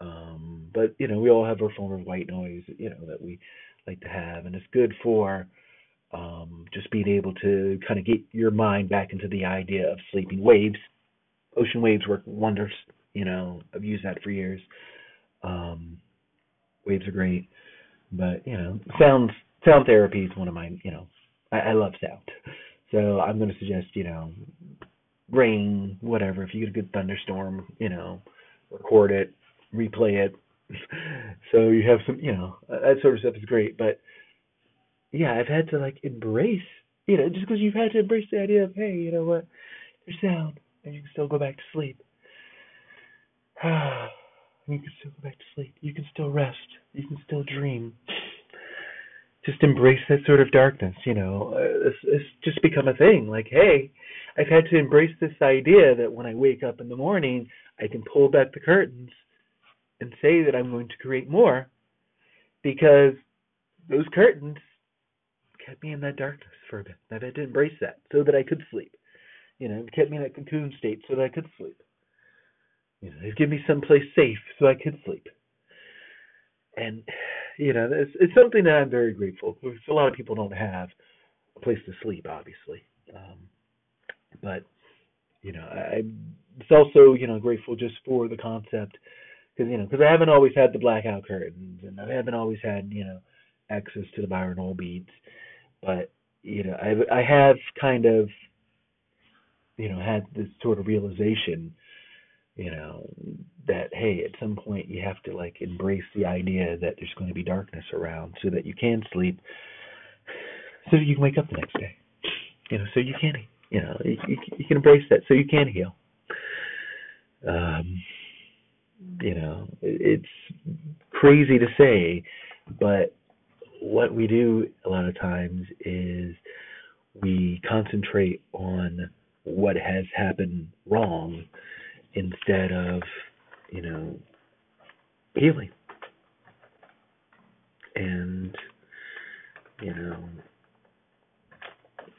Um, but you know, we all have our form of white noise, you know, that we like to have, and it's good for um, just being able to kind of get your mind back into the idea of sleeping. Waves, ocean waves work wonders. You know, I've used that for years. Um, waves are great, but you know, sound sound therapy is one of my, you know, I, I love sound. So I'm going to suggest, you know, rain, whatever. If you get a good thunderstorm, you know, record it, replay it. so you have some, you know, that sort of stuff is great. But yeah, I've had to like embrace, you know, just because you've had to embrace the idea of, hey, you know what, there's sound, and you can still go back to sleep. you can still go back to sleep. You can still rest. You can still dream. Just embrace that sort of darkness, you know. Uh, it's, it's just become a thing. Like, hey, I've had to embrace this idea that when I wake up in the morning, I can pull back the curtains and say that I'm going to create more because those curtains kept me in that darkness for a bit. I've had to embrace that so that I could sleep. You know, kept me in that cocoon state so that I could sleep. You know, they've given me someplace safe so I could sleep. And you know, it's, it's something that I'm very grateful because a lot of people don't have a place to sleep, obviously. Um, but you know, I, it's also you know grateful just for the concept because you know because I haven't always had the blackout curtains and I haven't always had you know access to the Byron binaural beats, but you know I I have kind of you know had this sort of realization you know that hey at some point you have to like embrace the idea that there's going to be darkness around so that you can sleep so that you can wake up the next day you know so you can you know, you, you, can embrace that so you can heal. Um, you know, it's crazy to say, but what we do a lot of times is we concentrate on what has happened wrong instead of, you know, healing. And, you know,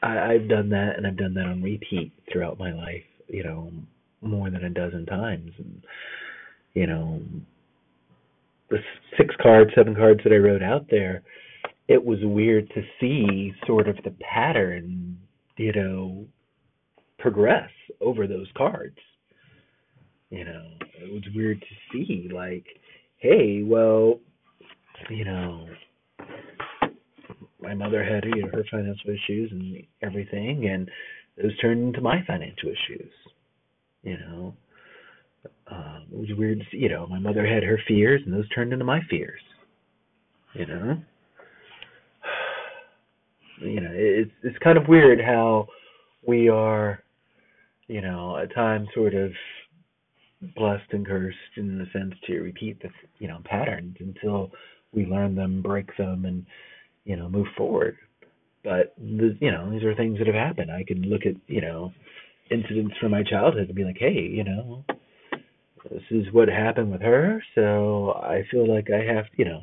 I, I've done that, and I've done that on repeat throughout my life. You know, more than a dozen times, and you know, the six cards, seven cards that I wrote out there, it was weird to see sort of the pattern, you know, progress over those cards. You know, it was weird to see, like, hey, well, you know, my mother had you know, her financial issues and everything, and those turned into my financial issues. You know, um, it was weird. To see, you know, my mother had her fears, and those turned into my fears. You know, you know, it's it's kind of weird how we are, you know, at times sort of blessed and cursed in the sense to repeat the you know patterns until we learn them, break them, and you know, move forward. But the, you know, these are things that have happened. I can look at you know incidents from my childhood and be like, hey, you know, this is what happened with her, so I feel like I have, you know,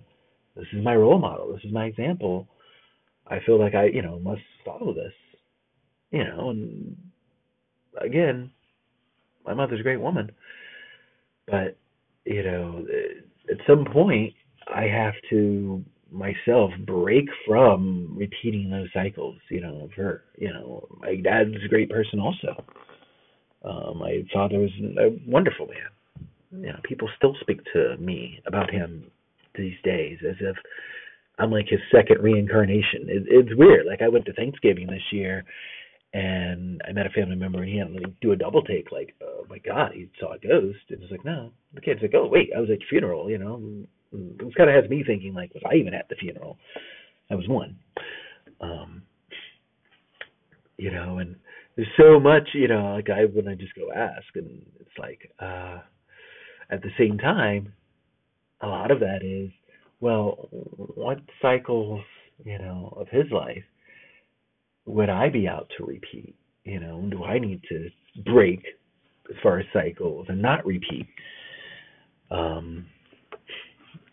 this is my role model. This is my example. I feel like I, you know, must follow this. You know, and again, my mother's a great woman, but you know, at some point I have to myself break from repeating those cycles, you know, of her. You know, my dad's a great person also. Uh, my father was a wonderful man. You know, people still speak to me about him these days as if I'm like his second reincarnation. It, it's weird. Like I went to Thanksgiving this year, and I met a family member, and he had like, do a double take. Like, oh my god, he saw a ghost. And it's like, no. The kid's like, oh wait, I was at your funeral. You know, it kind of has me thinking like, was I even at the funeral? I was one. Um, you know, and there's so much, you know, like I when I just go ask, and it's like, uh, at the same time, a lot of that is, well, what cycles, you know, of his life would I be out to repeat? You know, do I need to break as far as cycles and not repeat? Um,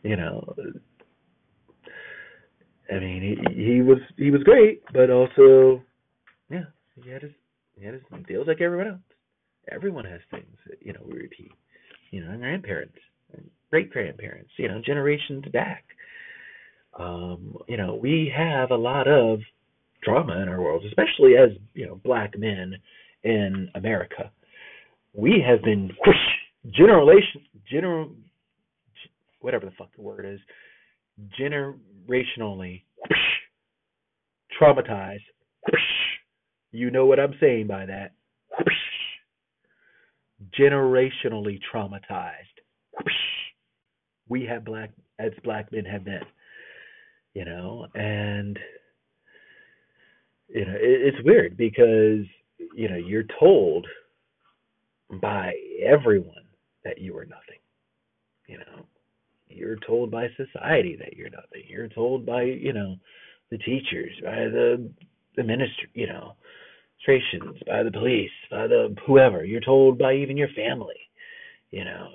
you know, I mean, he he was he was great, but also, yeah, he had his he had his deals like everyone else. Everyone has things that you know we repeat. You know, grandparents, great grandparents, you know, generations back. Um, you know, we have a lot of trauma in our world, especially as you know black men in America. We have been whoosh, generation general whatever the fuck the word is generationally whoosh, traumatized. Whoosh, you know what I'm saying by that. Generationally traumatized. We have black as black men have been. You know, and you know, it, it's weird because you know you're told by everyone that you are nothing. You know, you're told by society that you're nothing. You're told by you know the teachers, by the the ministry, you know, administrations, by the police, by the whoever. You're told by even your family. You know,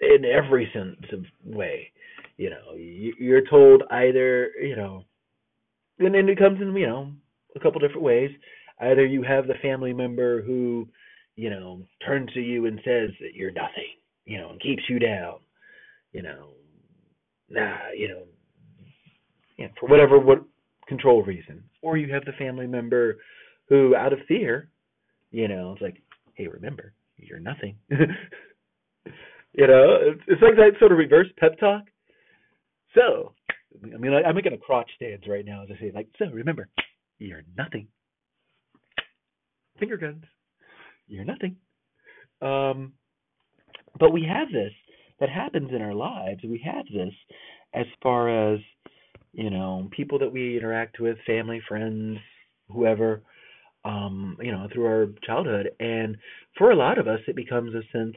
in every sense of way. You know, you're told either you know and it comes in you know a couple different ways. Either you have the family member who you know turns to you and says that you're nothing, you know, and keeps you down, you know, nah, you know, you know for whatever what control reason, or you have the family member who, out of fear, you know, it's like, hey, remember, you're nothing. you know, it's, it's like that sort of reverse pep talk. So, I mean, I'm making a crotch stance right now as I say, like, so remember, you're nothing. Finger guns. You're nothing. Um, but we have this that happens in our lives. We have this as far as, you know, people that we interact with, family, friends, whoever, um, you know, through our childhood. And for a lot of us, it becomes a sense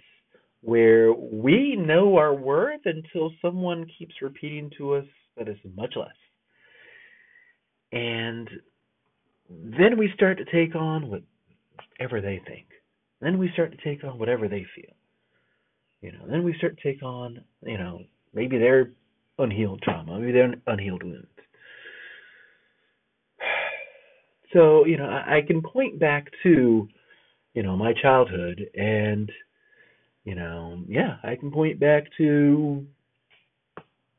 where we know our worth until someone keeps repeating to us that is much less. And then we start to take on whatever they think. Then we start to take on whatever they feel. You know, then we start to take on, you know, maybe their unhealed trauma, maybe their unhealed wounds. So, you know, I, I can point back to, you know, my childhood and, you know, yeah, I can point back to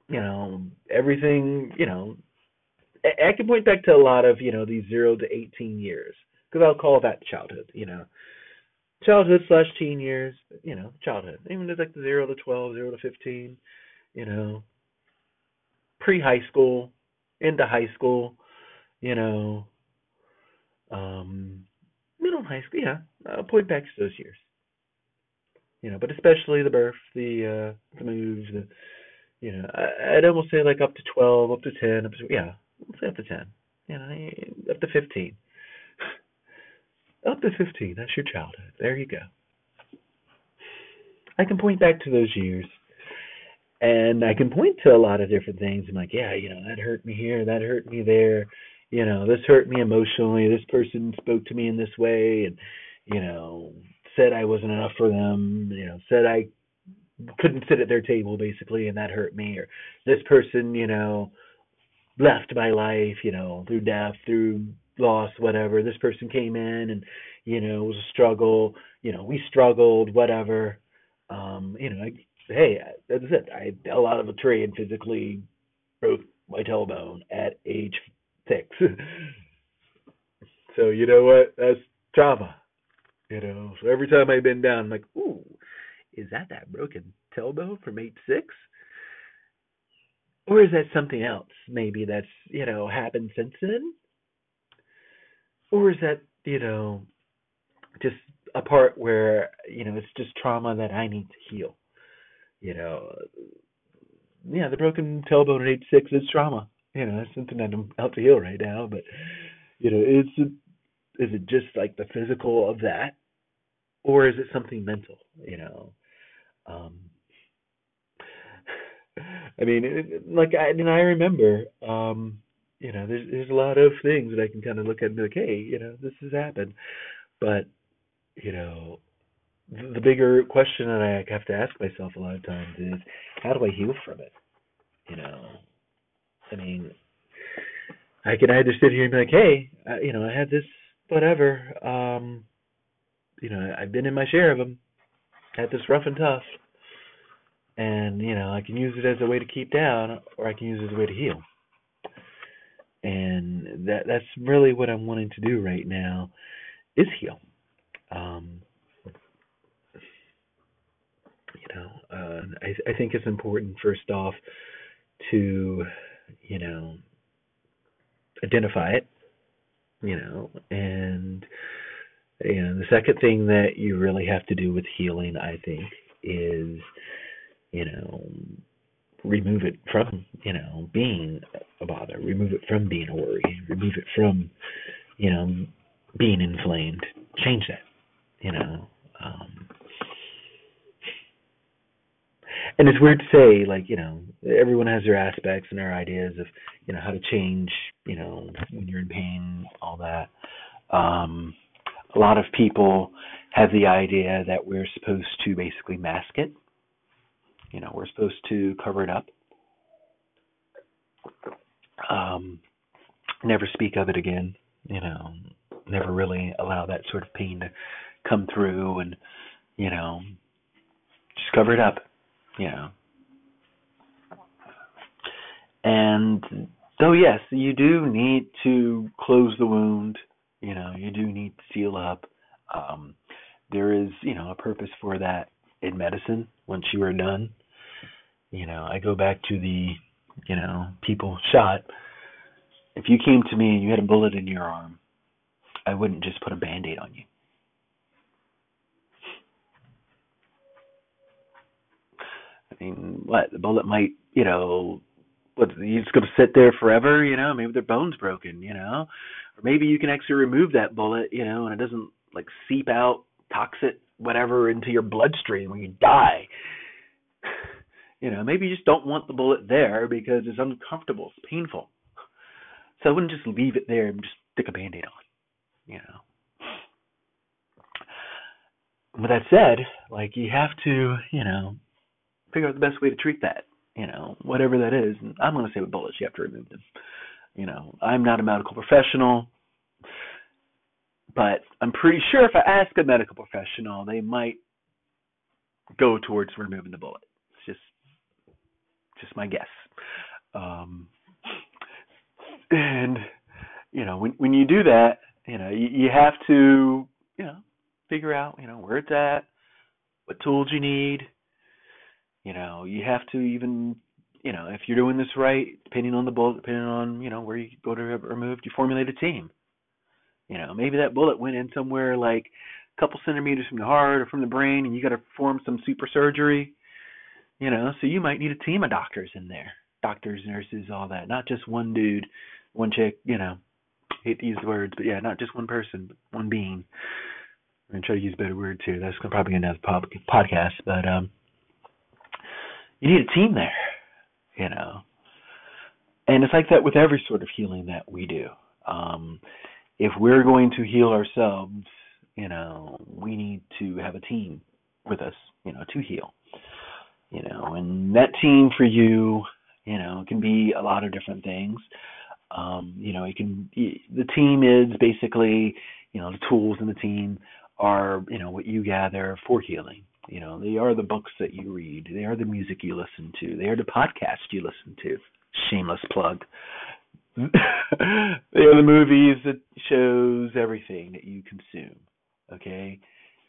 you know, everything, you know, I, can point back to a lot of, you know, these zero to 18 years because I'll call that childhood, you know, childhood slash teen years, you know, childhood. Even it's like the zero to 12, zero to 15, you know, pre high school, into high school, you know, um, middle high school, yeah, I'll point back to those years. You know, but especially the birth, the uh, the moves, the you know, I, I'd almost say like up to 12, up to 10, up to, yeah, let's say up to 10, you know, eh, up to 15. up to 15, that's your childhood. There you go. I can point back to those years and I can point to a lot of different things. I'm like, yeah, you know, that hurt me here, that hurt me there. You know, this hurt me emotionally. This person spoke to me in this way, and you know, said I wasn't enough for them. You know, said I couldn't sit at their table basically and that hurt me or this person you know left my life you know through death through loss whatever. This person came in and you know it was a struggle you know we struggled whatever. Um you know I, hey that's it i fell out of a tree and physically broke my tailbone at age six. So you know what? That's trauma you know. So every time i bend down i'm like ooh is that that broken tailbone from eight six? or is that something else? Maybe that's you know happened since then, or is that you know just a part where you know it's just trauma that I need to heal. You know, yeah, the broken tailbone at age six is trauma. You know, it's something that I'm out to heal right now. But you know, is it is it just like the physical of that, or is it something mental? You know, um, I mean, it, like I, mean, I remember, um, you know, there's there's a lot of things that I can kind of look at and be like, hey, you know, this has happened, but you know, the, the bigger question that I have to ask myself a lot of times is, how do I heal from it? You know, I mean, I can either sit here and be like, hey, I, you know, I had this whatever, um, you know, I've been in my share of them, had this rough and tough, and you know, I can use it as a way to keep down, or I can use it as a way to heal. And that that's really what I'm wanting to do right now is heal. Um, you know, uh, I, I think it's important first off to, you know, identify it, you know, and know, the second thing that you really have to do with healing, I think, is, you know, remove it from, you know, being a bother, remove it from being a worry, remove it from, you know, being inflamed. Change that you know. Um, and it's weird to say, like, you know, everyone has their aspects and their ideas of, you know, how to change, you know, when you're in pain, all that. Um, a lot of people have the idea that we're supposed to basically mask it. You know, we're supposed to cover it up. Um, never speak of it again. You know, never really allow that sort of pain to come through and you know just cover it up you know and though yes you do need to close the wound you know you do need to seal up. Um there is you know a purpose for that in medicine once you are done. You know i go back to the you know people shot. If you came to me and you had a bullet in your arm i wouldn't just put a band-aid on you. I mean, what? The bullet might, you know, what you just going to sit there forever, you know? Maybe their bone's broken, you know, or maybe you can actually remove that bullet, you know, and it doesn't like seep out toxic whatever into your bloodstream when you die. You know, maybe you just don't want the bullet there because it's uncomfortable, it's painful. So I wouldn't just leave it there and just stick a band-aid on, you know. With that said, like you have to, you know, figure out the best way to treat that. You know, whatever that is. And I'm going to say with bullets, you have to remove them. You know, I'm not a medical professional, but I'm pretty sure if I ask a medical professional, they might go towards removing the bullet. It's just, just my guess. Um, and you know, when when you do that, you know, you, you have to, you know, figure out, you know, where it's at, what tools you need, you know, you have to even, you know, if you're doing this right, depending on the bullet, depending on, you know, where you go to remove, you formulate a team. You know, maybe that bullet went in somewhere like a couple centimeters from the heart or from the brain, and you got to perform some super surgery. You know, so you might need a team of doctors in there, doctors, nurses, all that, not just one dude, one chick. You know, hate to use the words, but yeah, not just one person, but one being. I'm gonna try to use a better word too. That's probably another podcast, but um, you need a team there, you know. And it's like that with every sort of healing that we do. Um, if we're going to heal ourselves, you know, we need to have a team with us, you know, to heal. You know, and that team for you, you know, can be a lot of different things. Um, you know, it can the team is basically, you know, the tools in the team are, you know, what you gather for healing. You know, they are the books that you read. They are the music you listen to. They are the podcasts you listen to. Shameless plug. they are the movies, the shows, everything that you consume. Okay,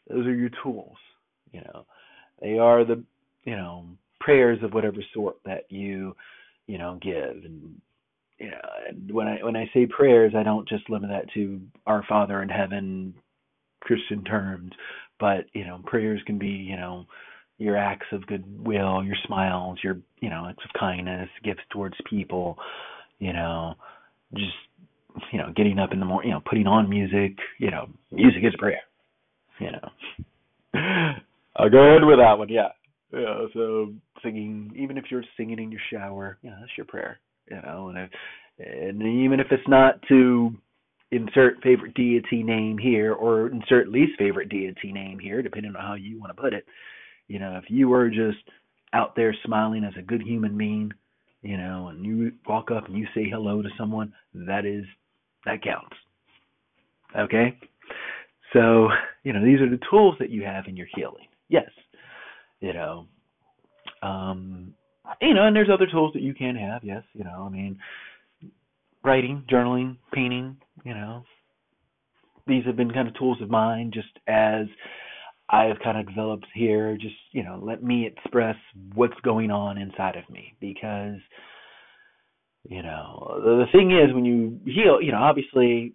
those are your tools. You know, they are the you know prayers of whatever sort that you you know, give and you know, and when I when I say prayers, I don't just limit that to our Father in heaven, Christian terms, but you know, prayers can be, you know, your acts of goodwill, your smiles, your you know, acts of kindness, gifts towards people, you know, just you know, getting up in the morning, you know, putting on music, you know, music is prayer, you know. I'll go ahead with that one, yeah. Yeah, so singing, even if you're singing in your shower, yeah, that's your prayer, you know, and if, and even if it's not to insert favorite deity name here or insert least favorite deity name here, depending on how you want to put it, you know, if you are just out there smiling as a good human being, you know, and you walk up and you say hello to someone, that is that counts. Okay? So, you know, these are the tools that you have in your healing. Yes. You know, um, you know, and there's other tools that you can have. Yes. You know, I mean, writing, journaling, painting, you know, these have been kind of tools of mine just as I've kind of developed here. Just, you know, let me express what's going on inside of me because, you know, the, the thing is when you heal, you know, obviously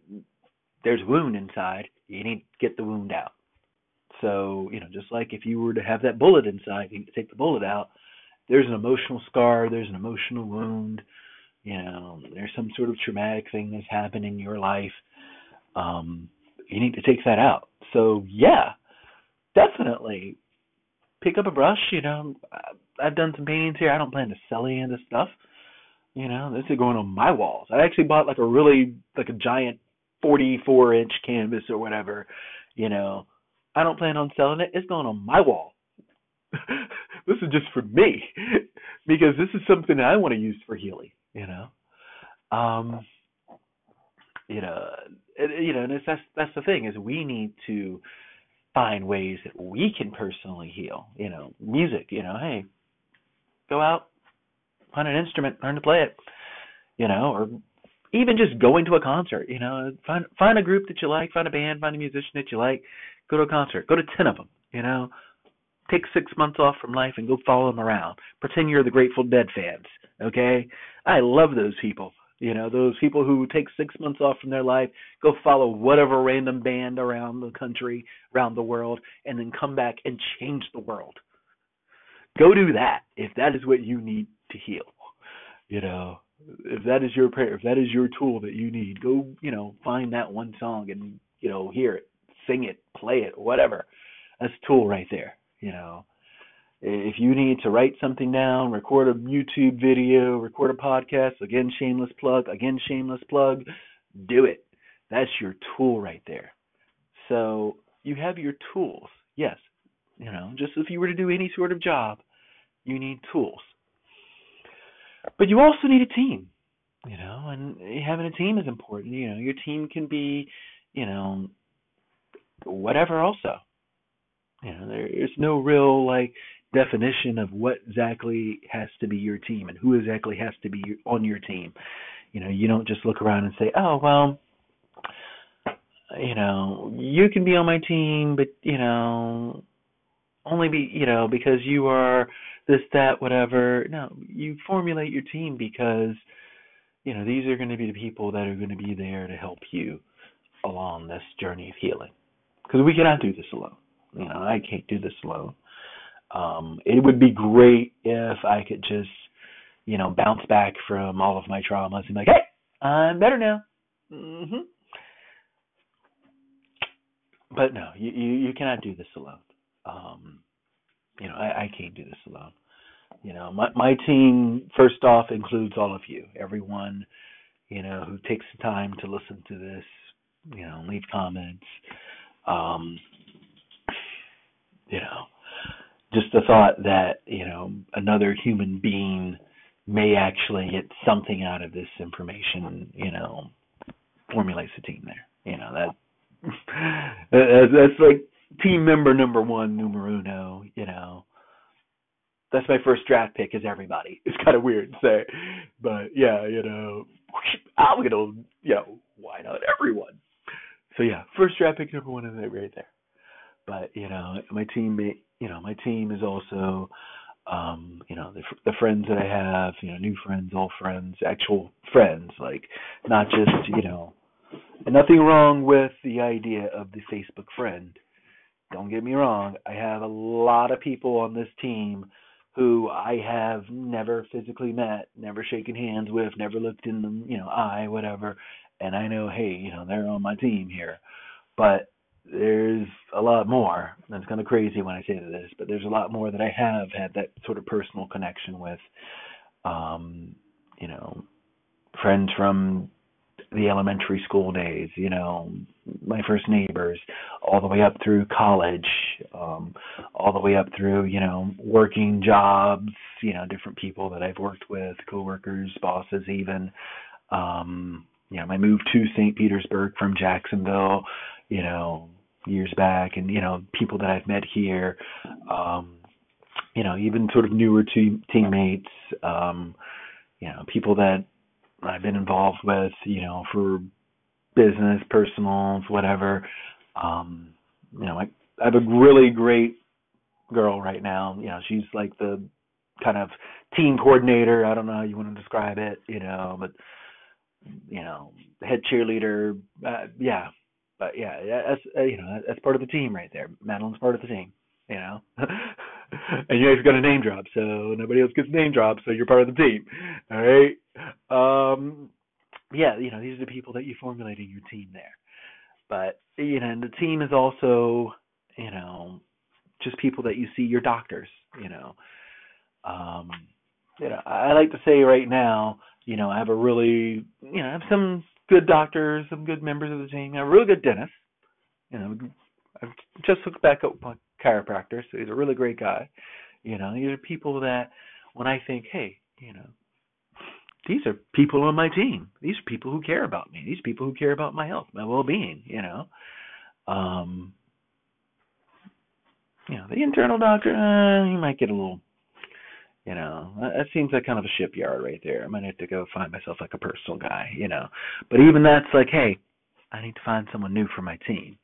there's a wound inside. You need to get the wound out. So, you know, just like if you were to have that bullet inside, you need to take the bullet out. There's an emotional scar, there's an emotional wound, you know, there's some sort of traumatic thing that's happened in your life. Um, you need to take that out. So, yeah, definitely pick up a brush. You know, I've done some paintings here. I don't plan to sell any of this stuff. You know, this is going on my walls. I actually bought like a really like a giant 44 inch canvas or whatever. You know, I don't plan on selling it. It's going on my wall. this is just for me because this is something I want to use for healing. You know, um, you know, it, you know, and it's, that's that's the thing is we need to find ways that we can personally heal. You know, music. You know, hey, go out, find an instrument, learn to play it. You know, or even just going to a concert. You know, find find a group that you like, find a band, find a musician that you like, go to a concert, go to ten of them. You know, take six months off from life and go follow them around. Pretend you're the Grateful Dead fans. Okay, I love those people. You know, those people who take six months off from their life, go follow whatever random band around the country, around the world, and then come back and change the world. Go do that if that is what you need to heal. You know, if that is your prayer, if that is your tool that you need, go, you know, find that one song and, you know, hear it, sing it, play it, whatever. That's a tool right there, you know. If you need to write something down, record a YouTube video, record a podcast, again, shameless plug, again, shameless plug, do it. That's your tool right there. So you have your tools. Yes, you know, just if you were to do any sort of job, you need tools. But you also need a team, you know, and having a team is important. You know, your team can be, you know, whatever also. You know, there's no real like definition of what exactly has to be your team and who exactly has to be on your team. You know, you don't just look around and say, "Oh, well, you know, you can be on my team, but you know, only be, you know, because you are this, that, whatever." No, you formulate your team because you know these are going to be the people that are going to be there to help you along this journey of healing. Because we cannot do this alone. You know, I can't do this alone. Um, it would be great if I could just, you know, bounce back from all of my traumas and be like, hey, I'm better now. hmm But no, you, you you cannot do this alone. Um, you know, I, I can't do this alone. You know, my my team first off includes all of you, everyone, you know, who takes the time to listen to this, you know, leave comments. Um, you know, just the thought that you know another human being may actually get something out of this information you know formulates a team there you know that that's like team member number one numero uno you know. That's my first draft pick is everybody. It's kind of weird to say but yeah you know i'm gonna you know why not everyone? So yeah first draft pick number one is right there but you know my teammate you know, my team is also um, you know, the the friends that I have, you know, new friends, old friends, actual friends, like not just, you know, and nothing wrong with the idea of the Facebook friend. Don't get me wrong. I have a lot of people on this team who I have never physically met, never shaken hands with, never looked in the, you know, eye, whatever. And I know, hey, you know, they're on my team here. But there's a lot more. That's kind of crazy when I say this, but there's a lot more that I have had that sort of personal connection with. Um, you know, friends from the elementary school days, you know, my first neighbors, all the way up through college, um, all the way up through, you know, working jobs, you know, different people that I've worked with, coworkers, bosses even. Um, you know, my move to St. Petersburg from Jacksonville, you know, years back and, you know, people that I've met here, um, you know, even sort of newer team teammates, um, you know, people that I've been involved with, you know, for business, personal, whatever. Um, you know, I, I have a really great girl right now. You know, she's like the kind of team coordinator. I don't know how you want to describe it, you know, but you know, head cheerleader. Uh, yeah, but yeah, that's uh, you know that's part of the team right there. Madeline's part of the team, you know. and you guys got a name drop, so nobody else gets name drop, so you're part of the team. All right. Um, yeah, you know these are the people that you formulate in your team there. But you know, and the team is also you know just people that you see your doctors. You know. Um, you know, I like to say right now, you know, I have a really, you know, I have some good doctors, some good members of the team, I a really good dentist. You know, I've just looked back at my chiropractor, so he's a really great guy. You know, these are people that when I think, hey, you know, these are people on my team. These are people who care about me. These are people who care about my health, my well-being. You know, um, you know, the internal doctor, uh, he might get a little you know, that seems like kind of a shipyard right there. I might have to go find myself like a personal guy, you know. But even that's like, hey, I need to find someone new for my team.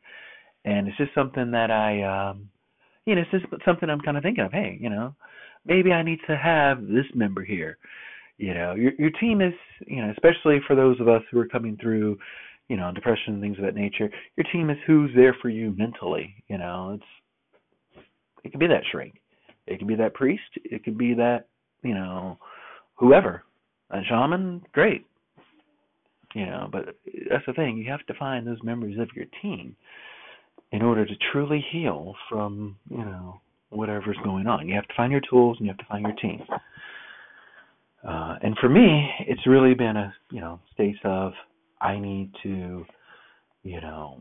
And it's just something that I um you know, it's just something I'm kind of thinking of, hey, you know, maybe I need to have this member here. You know, your your team is, you know, especially for those of us who are coming through, you know, depression and things of that nature, your team is who's there for you mentally, you know. It's it can be that shrink it could be that priest. It could be that, you know, whoever. A shaman, great. You know, but that's the thing. You have to find those members of your team in order to truly heal from, you know, whatever's going on. You have to find your tools and you have to find your team. Uh, and for me, it's really been a, you know, space of I need to, you know,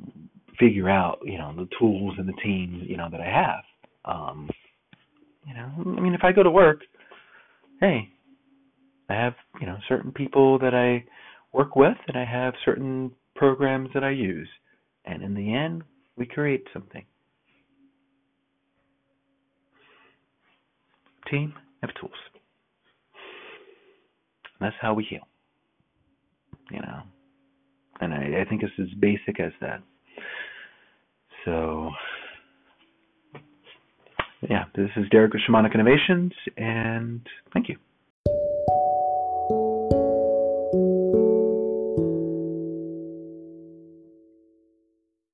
figure out, you know, the tools and the team, you know, that I have. Um, you know, I mean, if I go to work, hey, I have you know certain people that I work with, and I have certain programs that I use, and in the end, we create something. Team of tools. that's how we heal. You know, and I, I think it's as basic as that. So yeah, this is Derek with Shamanic Innovations, and thank you.